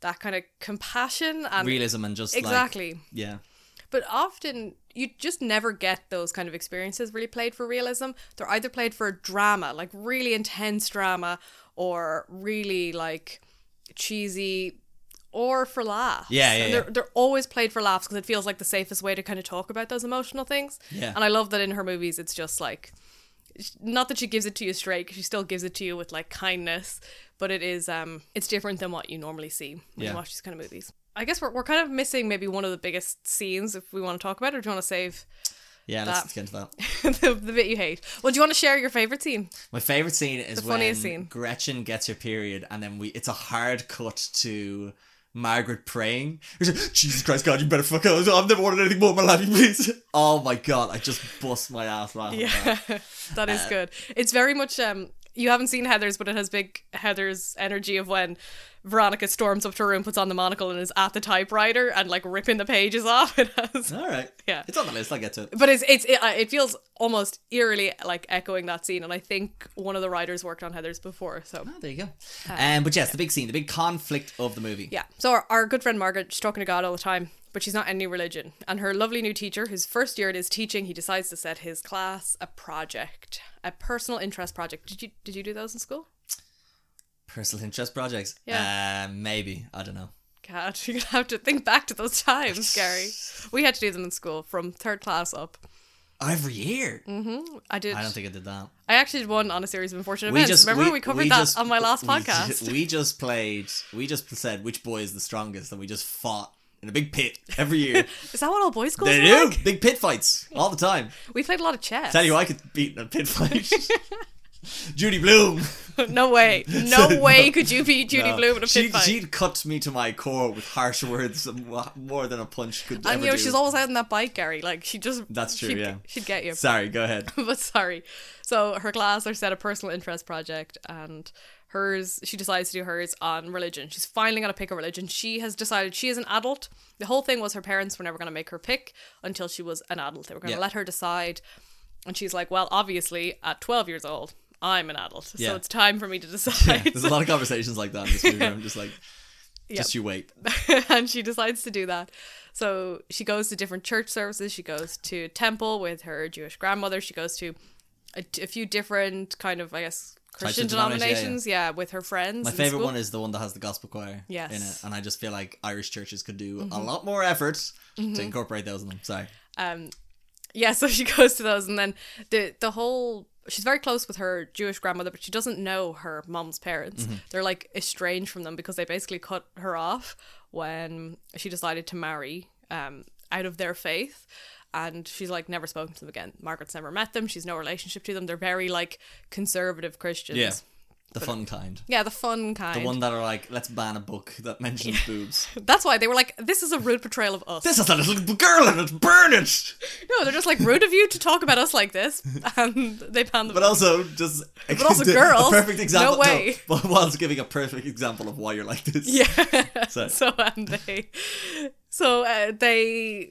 that kind of compassion and realism and just exactly. like yeah, But often you just never get those kind of experiences really played for realism. They're either played for drama, like really intense drama, or really like cheesy, or for laughs. Yeah, yeah. They're, they're always played for laughs because it feels like the safest way to kind of talk about those emotional things. Yeah. And I love that in her movies, it's just like, not that she gives it to you straight, she still gives it to you with like kindness, but it is, um, it's different than what you normally see when Yeah. you watch these kind of movies. I guess we're, we're kind of missing maybe one of the biggest scenes if we want to talk about it, or do you want to save yeah. That- Let's get into that. [LAUGHS] the, the bit you hate? Well, do you want to share your favorite scene? My favorite scene is The when scene. Gretchen gets her period, and then we it's a hard cut to Margaret praying. Like, Jesus Christ, God, you better fuck up. I've never wanted anything more in my life, please. [LAUGHS] Oh my god, I just bust my ass laughing. that. Yeah, [LAUGHS] that Uh, good. It's very much um. You haven't seen Heather's, but it has big Heather's energy of when Veronica storms up to her room, puts on the monocle, and is at the typewriter and like ripping the pages off. [LAUGHS] It has, All right. Yeah. It's on the list. I'll get to it. but it's it's it, uh, it feels almost eerily like echoing that scene, and I think one of the writers worked on Heather's before, so. Oh, there you go. Um, but yes, the big scene, the big conflict of the movie. Yeah. So our, our good friend Margaret, she's talking to God all the time, but she's not any religion. And her lovely new teacher, whose first year it is teaching, he decides to set his class a project, a personal interest project. Did you did you do those in school? Personal [LAUGHS] interest projects. Yeah. Uh, maybe. I don't know. God, [LAUGHS] you're gonna have to think back to those times, Gary. We had to do them in school from third class up. Every year. I did. I don't think I did that. I actually did one on a series of unfortunate events. Remember we, covered we that just- on my last [LAUGHS] we podcast. We just played. We just said which boy is the strongest, and we just fought in a big pit every year. Is that what all boys schools they do like? big pit fights all the time. We played a lot of chess. Tell you, I could beat in a pit fight. [LAUGHS] Judy Blume. [LAUGHS] no way, [LAUGHS] no way could you be Judy No. Blume in a she'd, fight. She'd cut me to my core with harsh words more than a punch could and you know do. she's always out on that bike, Gary. Like she just That's true, She'd, yeah. she'd get you. Sorry, go ahead. but sorry. So her class are set a personal interest project and hers she decides to do hers on religion. She's finally gonna pick a religion. She has decided she is an adult. The whole thing was her parents were never gonna make her pick until she was an adult. They were gonna Yeah. let her decide. And she's like, Well, obviously at twelve years old, I'm an adult. Yeah. So it's time for me to [LAUGHS] decide. There's a lot of conversations like that in this movie. I'm just like, [LAUGHS] just you wait. [LAUGHS] and she decides to do that. So she goes to different church services. She goes to temple with her Jewish grandmother. She goes to a, a few different kind of, I guess, Christian denominations, yeah, denominations. Yeah, with her friends. My favorite one is the one that has the gospel choir Yes. in it, and I just feel like Irish churches could do Mm-hmm. a lot more effort to incorporate those in them. Sorry. um yeah so she [LAUGHS] goes to those and then the the whole she's very close with her jewish grandmother but she doesn't know her mom's parents. Mm-hmm. they're like estranged from them because they basically cut her off when she decided to marry um out of their faith. And she's like never spoken to them again. Margaret's never met them. She's no relationship to them. They're very like conservative christians. Yeah, the fun kind. yeah the fun kind The one that are like, let's ban a book that mentions boobs. [LAUGHS] that's why they were like this is a rude portrayal of us This is a little girl and it's burn it. [LAUGHS] no they're just like rude of you to talk about us like this [LAUGHS] and they ban the But also, just But also girls, perfect example. no way. but whilst giving a perfect example of why you're like this. Yeah. So- So um, they, so uh, they,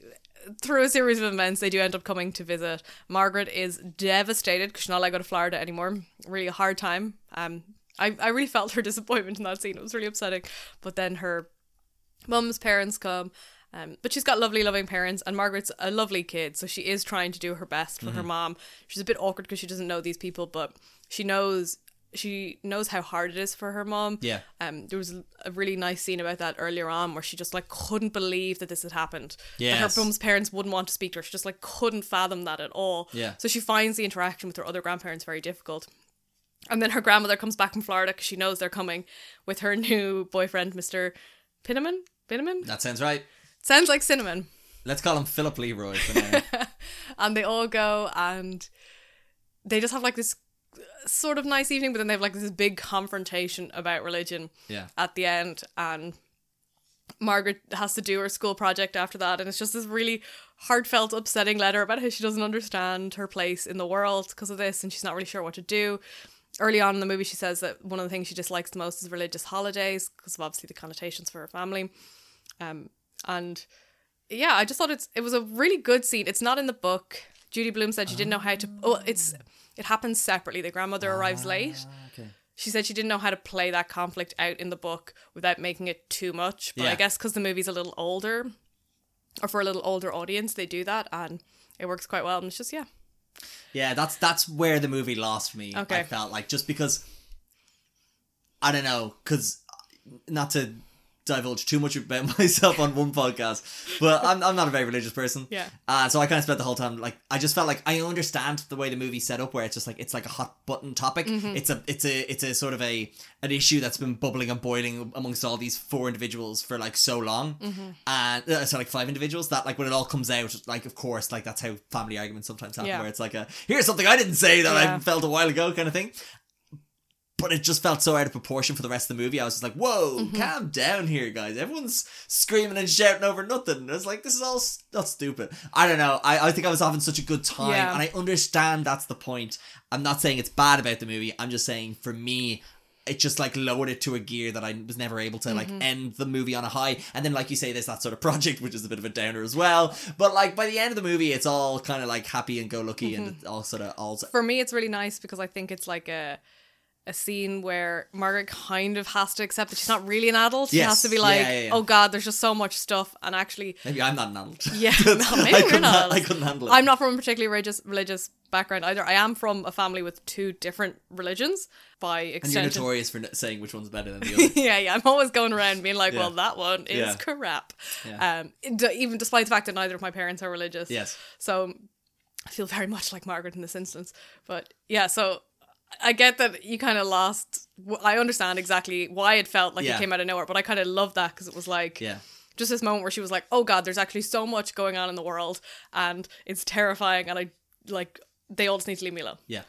through a series of events, they do end up coming to visit. Margaret is devastated because she's not allowed to go to Florida anymore. Really a hard time. Um, I I really felt her [LAUGHS] disappointment in that scene. It was really upsetting. But then her mum's parents come. Um, but she's got lovely, loving parents, and Margaret's a lovely kid, so she is trying to do her best for Mm-hmm. her mom. She's a bit awkward because she doesn't know these people, but she knows she knows how hard it is for her mom. Yeah. Um, there was a really nice scene about that earlier on where she just like couldn't believe that this had happened. Yes. her mum's parents wouldn't want to speak to her. She just like couldn't fathom that at all. Yeah. So she finds the interaction with her other grandparents very difficult. And then her grandmother comes back from Florida because she knows they're coming with her new boyfriend, Mr. Pinnaman. Pinnaman? That sounds right. Sounds like cinnamon. Let's call him Philip Leroy for now. [LAUGHS] and they all go and they just have like this sort of nice evening, but then they have like this big confrontation about religion yeah. at the end, and Margaret has to do her school project after that, and it's just this really heartfelt, upsetting letter about how she doesn't understand her place in the world because of this, and she's not really sure what to do. Early on in the movie, she says that one of the things she dislikes the most is religious holidays because of obviously the connotations for her family. Um, and yeah, I just thought it's it was a really good scene. It's not in the book. Judy Blume said she didn't know how to. Oh, it's it happens separately. The grandmother arrives ah, late. Okay. She said she didn't know how to play that conflict out in the book without making it too much. But I guess because the movie's a little older, or for a little older audience, they do that, and it works quite well. And it's just yeah, Yeah, that's that's where the movie lost me. Okay. I felt like just because I don't know, because not to divulge too much about [LAUGHS] myself on one podcast, but I'm I'm not a very religious person. Yeah. Uh, so I kind of spent the whole time like I just felt like I understand the way the movie's set up, where it's just like it's like a hot button topic. Mm-hmm. It's a it's a it's a sort of a an issue that's been bubbling and boiling amongst all these four individuals for like so long, Mm-hmm. and uh, so like five individuals that like when it all comes out, like of course like that's how family arguments sometimes happen, Yeah. where it's like a here's something I didn't say that Yeah. I felt a while ago kind of thing. But it just felt so out of proportion for the rest of the movie. I was just like, "Whoa, Mm-hmm. calm down here, guys! Everyone's screaming and shouting over nothing." It's like this is all s- not stupid. I don't know. I, I think I was having such a good time, Yeah. and I understand that's the point. I'm not saying it's bad about the movie. I'm just saying for me, it just like lowered it to a gear that I was never able to like Mm-hmm. end the movie on a high. And then, like you say, there's that sort of [LAUGHS] project, which is a bit of a downer as well. But like by the end of the movie, it's all kind of like happy and go lucky, and Mm-hmm. it's all sort of all. for me, it's really nice because I think it's like a a scene where Margaret kind of has to accept that she's not really an adult. She Yes. has to be like, yeah, yeah. "Oh God, there's just so much stuff," and actually, Maybe I'm not an adult. [LAUGHS] Yeah, [LAUGHS] no, maybe I we're not ha-. I couldn't handle it. I'm not from a particularly religious religious background either. I am from a family with two different religions by and you're extension. notorious for saying which one's better than the [LAUGHS] other. yeah, yeah. I'm always going around being like, Yeah. "Well, that one is Yeah. crap." Yeah. Um, even despite the fact that neither of my parents are religious. yes. So I feel very much like Margaret in this instance. But yeah, so I get that you kind of lost. I understand exactly why it felt like Yeah. it came out of nowhere, but I kind of love that because it was like Yeah. just this moment where she was like, "Oh God, there's actually so much going on in the world, and it's terrifying." And I like they all just need to leave me alone. Yeah.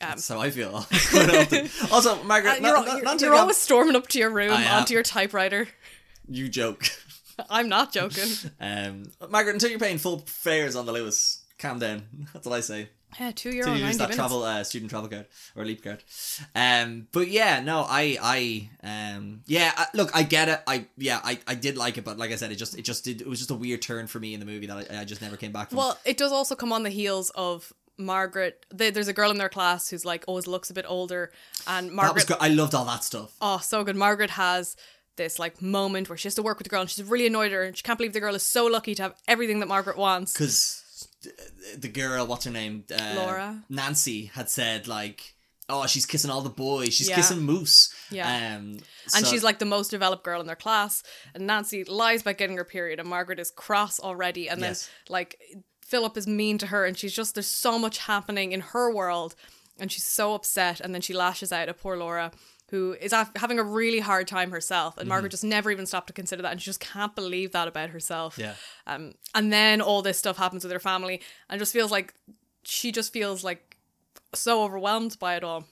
Um, how I feel. [LAUGHS] also, [LAUGHS] Margaret, Uh, you're not, you're, not you're always storming up to your room onto your typewriter. you joke. [LAUGHS] I'm not joking. Um, Margaret, until you're paying full fares on the Luas, calm down. That's what I say. Yeah, two To euro use that minutes. travel uh, student travel card or leap card. Um, but yeah, no, I, I, um, yeah. I, look, I get it. I, yeah, I, I did like it, but like I said, it just, it just did. It was just a weird turn for me in the movie that I, I just never came back from. Well, it does also come on the heels of Margaret. They, there's a girl in their class who's like always looks a bit older, and that was Margaret. good. I loved all that stuff. oh, so good. Margaret has this like moment where she has to work with the girl, and she's really annoyed at her, and she can't believe the girl is so lucky to have everything that Margaret wants. because the girl, what's her name, uh, Laura? Nancy, had said like, "Oh, she's kissing all the boys. She's Yeah. kissing Moose." Yeah. um, And so- she's like the most developed girl in their class. And Nancy lies about getting her period, and Margaret is cross already. And then, Yes. like, Philip is mean to her, and she's just, there's so much happening in her world. And she's so upset. And then she lashes out at poor Laura, who is having a really hard time herself. And Mm-hmm. Margaret just never even stopped to consider that. And she just can't believe that about herself. Yeah. Um, and then all this stuff happens with her family, and just feels like she just feels like so overwhelmed by it all.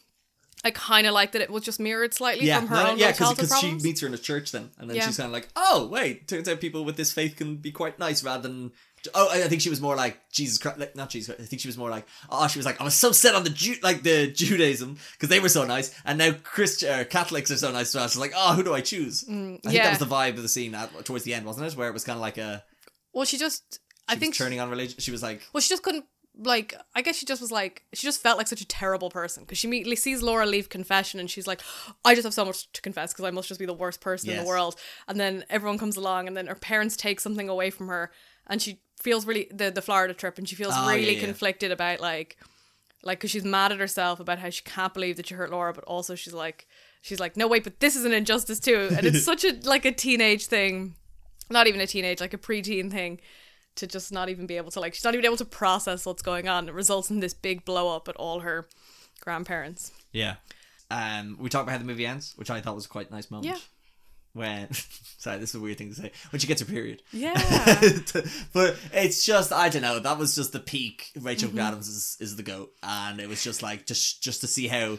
I kind of like that it was just mirrored slightly yeah, from her no, own yeah, because she meets her in a church then, and then Yeah. she's kind of like, "Oh, wait, turns out people with this faith can be quite nice," rather than. Oh, I I think she was more like Jesus Christ, like, not Jesus. Christ, I think she was more like, oh, she was like, I was so set on the Ju- like the Judaism because they were so nice, and now Christian uh, Catholics are so nice. So I was like, oh, who do I choose? I think Mm, yeah. that was the vibe of the scene at, towards the end, wasn't it? Where it was kind of like a Well, she just. I she think. was turning on religion. She was like, well, she just couldn't. Like, I guess she just was like, she just felt like such a terrible person because she immediately sees Laura leave confession and she's like, I just have so much to confess because I must just be the worst person in the world. And then everyone comes along and then her parents take something away from her and she feels really, the, the Florida trip, and she feels Oh, really yeah, yeah. conflicted about like, like, because she's mad at herself about how she can't believe that she hurt Laura, but also she's like, she's like, no, wait, but this is an injustice too. And it's [LAUGHS] such a, like a teenage thing not even a teenage, like a preteen thing, to just not even be able to like she's not even able to process what's going on. It results in this big blow up at all her grandparents. yeah. Um, we talked about how the movie ends, which I thought was a quite nice moment. Yeah. when [LAUGHS] sorry, this is a weird thing to say. When she gets her period. Yeah. [LAUGHS] but it's just I don't know. That was just the peak. Rachel Mm-hmm. McAdams is, is the goat, and it was just like just just to see how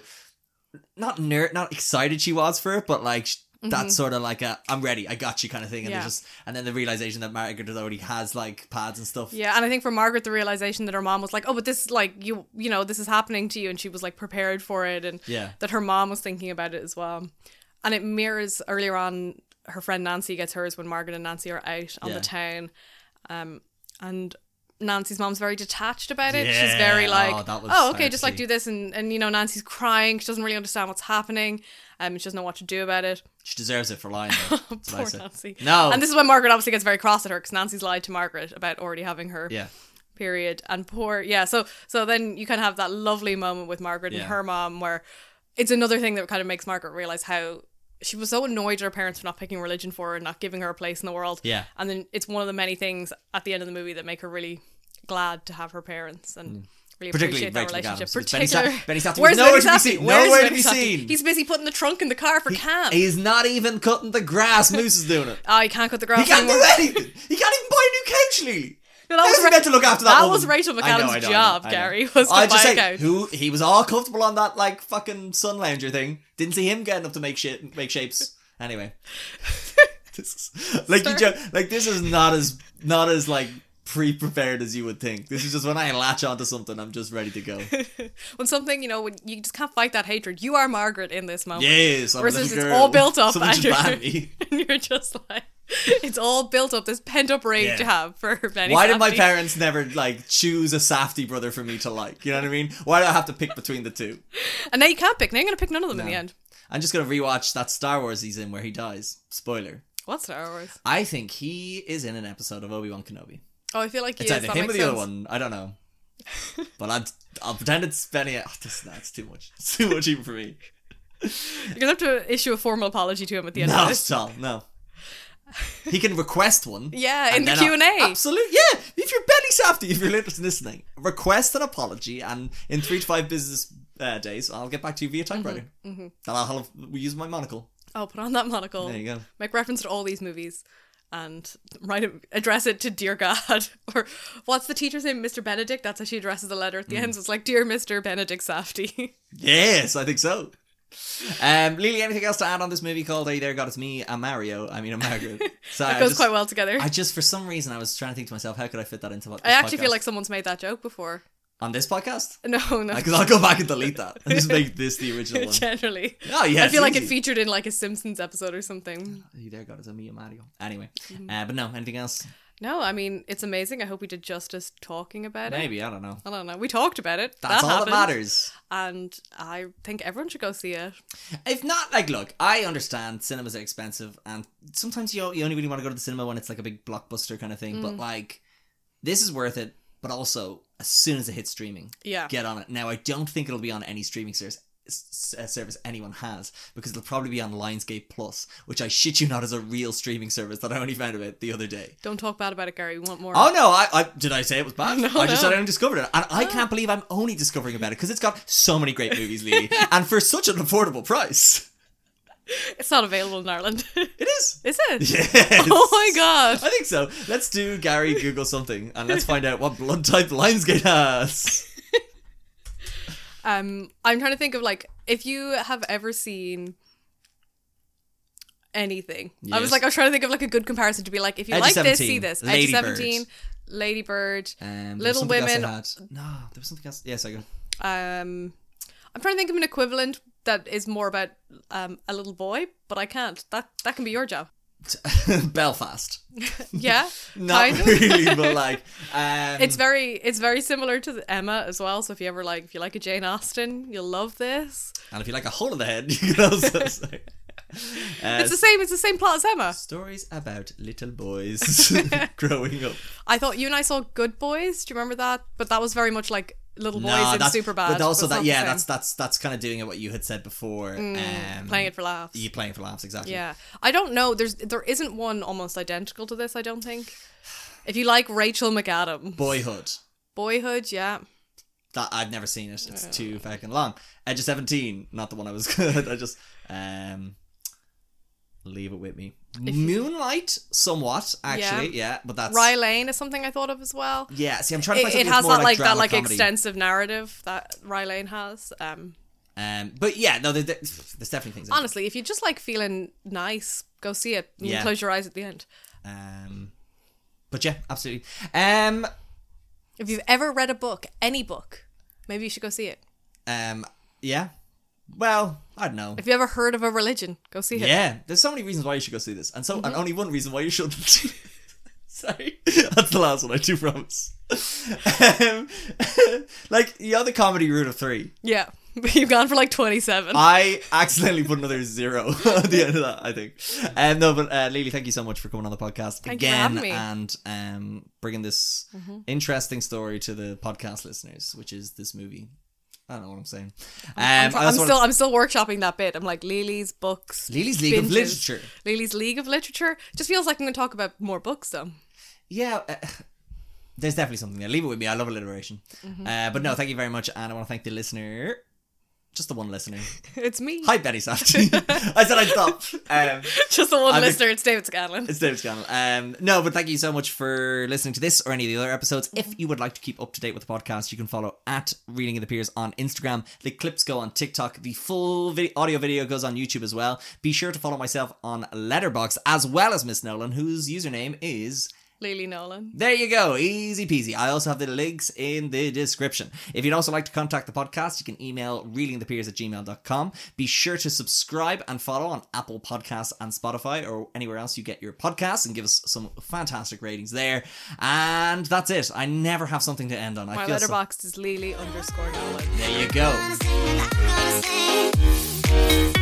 not nerd, not excited she was for it, but like that's sort of like a I'm ready, I got you kind of thing, and Mm-hmm. Yeah. just and then the realization that Margaret already has like pads and stuff. Yeah, and I think for Margaret, the realization that her mom was like, "Oh, but this, like, you, you know, this is happening to you," and she was like prepared for it, and Yeah. that her mom was thinking about it as well. And it mirrors earlier on. Her friend Nancy gets hers when Margaret and Nancy are out on Yeah. the town, um, and Nancy's mom's very detached about it. She's very like, Oh, "Oh, that was okay, just like do this," and and you know, Nancy's crying. She doesn't really understand what's happening. Um, she doesn't know what to do about it. She deserves it for lying. Though. [LAUGHS] That's what I Poor. Nancy. No. And this is when Margaret obviously gets very cross at her because Nancy's lied to Margaret about already having her yeah. period and poor yeah so so then you kind of have that lovely moment with margaret Yeah. and her mom where it's another thing that kind of makes margaret realize how she was so annoyed at her parents for not picking religion for her and not giving her a place in the world Yeah. and then it's one of the many things at the end of the movie that make her really glad to have her parents and really Mm. Particularly appreciate that relationship 'cause Benny Sa- Benny Where's nowhere Benny to be seen. Where's Nowhere to be seen. he's busy putting the trunk in the car for Cam He's not even cutting the grass. Moose is doing it. [LAUGHS] oh he can't cut the grass He can't anymore. do anything. He can't even buy a new couch, Lili. No, that How's was he Ra- meant to look after that that woman? was Rachel I know, McAdams' I know, job, I know. Gary, was to I just buy a say, couch. who he was all comfortable on that like fucking sun lounger thing. Didn't see him getting up to make shit, make shapes. Anyway, [LAUGHS] [LAUGHS] this is, like you, Sorry. jo- like this is not as not as like pre-prepared as you would think. This is just when I latch onto something, I'm just ready to go. [LAUGHS] when something you know when you just can't fight that hatred you are margaret in this moment Yes, I'm Versus it's girl. all built up Someone and you're, [LAUGHS] and you're just like it's all built up this pent up rage Yeah. you have for Benny Why did my parents never like choose a Safdie brother for me to like? You know what I mean? Why do I have to pick between the two? and now you can't pick now you're gonna pick none of them in the end I'm just gonna rewatch that Star Wars he's in where he dies. Spoiler. What Star Wars I think he is in an episode of Obi Wan Kenobi. Oh I feel like he It's is either him or the other one. I don't know. [LAUGHS] But I'll, I'll pretend it's Benny. Oh, this, that's too much. It's too much even for me. you're gonna have to issue a formal apology to him at the end No, of this stop. No. He can request one. [LAUGHS] Yeah, in the Q&A. Absolutely. Yeah. If you're Benny Safdie, if you're listening, request an apology, and in three to five business uh, days, I'll get back to you via typewriter. Mm-hmm. And I'll have, we use my monocle. oh put on that monocle There you go. make reference to all these movies and write it, address it to dear God [LAUGHS] or what's the teacher's name Mr Benedict that's how she addresses the letter at Mm. the end so it's like dear Mr Benedict Safdie [LAUGHS] Yes, I think so. Um, Lili, anything else to add on this movie called Hey There God It's Me and Mario? I mean, a Margaret. [LAUGHS] Sorry, It goes just- quite well together. I I, just, for some reason, I was trying to think to myself, how could I fit that into what? This actually podcast? feel like someone's made that joke before. On this podcast No, no. because I'll go back and delete that and just make this the [LAUGHS] original one. Generally. Oh yeah, I feel like it featured in like a Simpsons episode or something. [GASPS] Hey There God It's a Me and Mario. Anyway, Mm-hmm. uh, but no, anything else? No, I mean it's amazing. I hope we did justice talking about it. Maybe I don't know. I don't know. We talked about it. That's that all happened, that matters. And I think everyone should go see it. If not, like, look, I understand cinemas are expensive, and sometimes you you only really want to go to the cinema when it's like a big blockbuster kind of thing. Mm. But like, this is worth it. But also, as soon as it hits streaming, Yeah. get on it. Now, I don't think it'll be on any streaming service. Service anyone has because it'll probably be on Lionsgate Plus, which I shit you not is a real streaming service that I only found about the other day. Don't talk bad about it, Gary. We want more. Oh no! I, I did I say it was bad? [LAUGHS] No, I just no. said I only discovered it, and I can't believe I'm only discovering about it because it's got so many great movies, Lee, and for such an affordable price. It's not available in Ireland. It is. [LAUGHS] Is it? Yes. Oh my god. I think so. Let's do Gary Google something and let's find out what blood type Lionsgate has. [LAUGHS] Um, I'm trying to think of like if you have ever seen anything. I was like, I was trying to think of like a good comparison to be like, if you Edge like this, 17, see this. Edge of Lady Bird. Seventeen, Lady Bird. Um, there was Little something else I Women. had. No, there was something else. Yes, I go. Um, I'm trying to think of an equivalent that is more about um a little boy, but I can't. That that can be your job. [LAUGHS] Belfast. [LAUGHS] Yeah, [LAUGHS] Not really, but like, um, It's very it's very similar to the Emma as well. So if you ever like if you like a Jane Austen, you'll love this. and if you like a hole in the head, you can also say. Uh, It's the same. It's the same plot as Emma. stories about little boys growing up. I thought you and I saw Good Boys. Do you remember that? But that was very much like little boys in that's super bad. But also that, yeah, that's that's that's kind of doing it what you had said before. um, Mm, playing it for laughs. You playing for laughs, exactly. Yeah, I don't know. There's there isn't one almost identical to this. I don't think. If you like Rachel McAdam, Boyhood. Boyhood, yeah, That I've never seen it. It's too fucking long. Edge of Seventeen, not the one I was. [LAUGHS] Good. I just um, Leave it with me. Moonlight, somewhat actually, yeah, but that's Rye Lane is something I thought of as well. yeah. See, I'm trying to It, find it something has that like that like comedy. extensive narrative that Rye Lane has. Um, Um, but yeah, no, there, there- there's definitely things. honestly, if you just like feeling nice, go see it. You Yeah. close your eyes at the end. Um, but yeah, absolutely. Um, If you've ever read a book, any book, maybe you should go see it. um, yeah. Well, I don't know. If you ever heard of a religion, go see it. Yeah, there's so many reasons why you should go see this, and so Mm-hmm. and only one reason why you shouldn't. [LAUGHS] Sorry, that's the last one. I do promise. um, [LAUGHS] like the other comedy route of three, Yeah. [LAUGHS] You've gone for like 27. I accidentally put another zero at the end of that. I think. Um, no, but uh, Lili, thank you so much for coming on the podcast Thank again and um, bringing this interesting story to the podcast listeners, which is this movie. I don't know what I'm saying. Um, I'm, I I'm still wanna- I'm still workshopping that bit. I'm like Lili's books. Lili's League of. Literature. Lili's League of Literature. Just feels like I'm going to talk about more books though. Yeah, uh, there's definitely something there. Leave it with me. I love alliteration. Mm-hmm. Uh, but no, thank you very much, and I want to thank the listener, just the one listener. [LAUGHS] It's me. Hi, Benny Safdie. [LAUGHS] I said I'd stop. Um, [LAUGHS] Just the one I've been- listener. It's David Scanlon. it's David Scannell. Um, no, but thank you so much for listening to this or any of the other episodes. Mm-hmm. If you would like to keep up to date with the podcast, you can follow at Reeling in the Peers on Instagram. The clips go on TikTok. The full vi- audio video goes on YouTube as well. Be sure to follow myself on Letterboxd as well as Miss Nolan, whose username is Lili Nolan. There you go, easy peasy. I also have the links in the description. If you'd also like to contact the podcast, you can email readingthepeers at gmail.com. Be sure to subscribe and follow on Apple Podcasts and Spotify or anywhere else you get your podcasts and give us some fantastic ratings there. And that's it. I never have something to end on. I My feel so- Letterboxd is lili underscore Nolan. There you go. Singing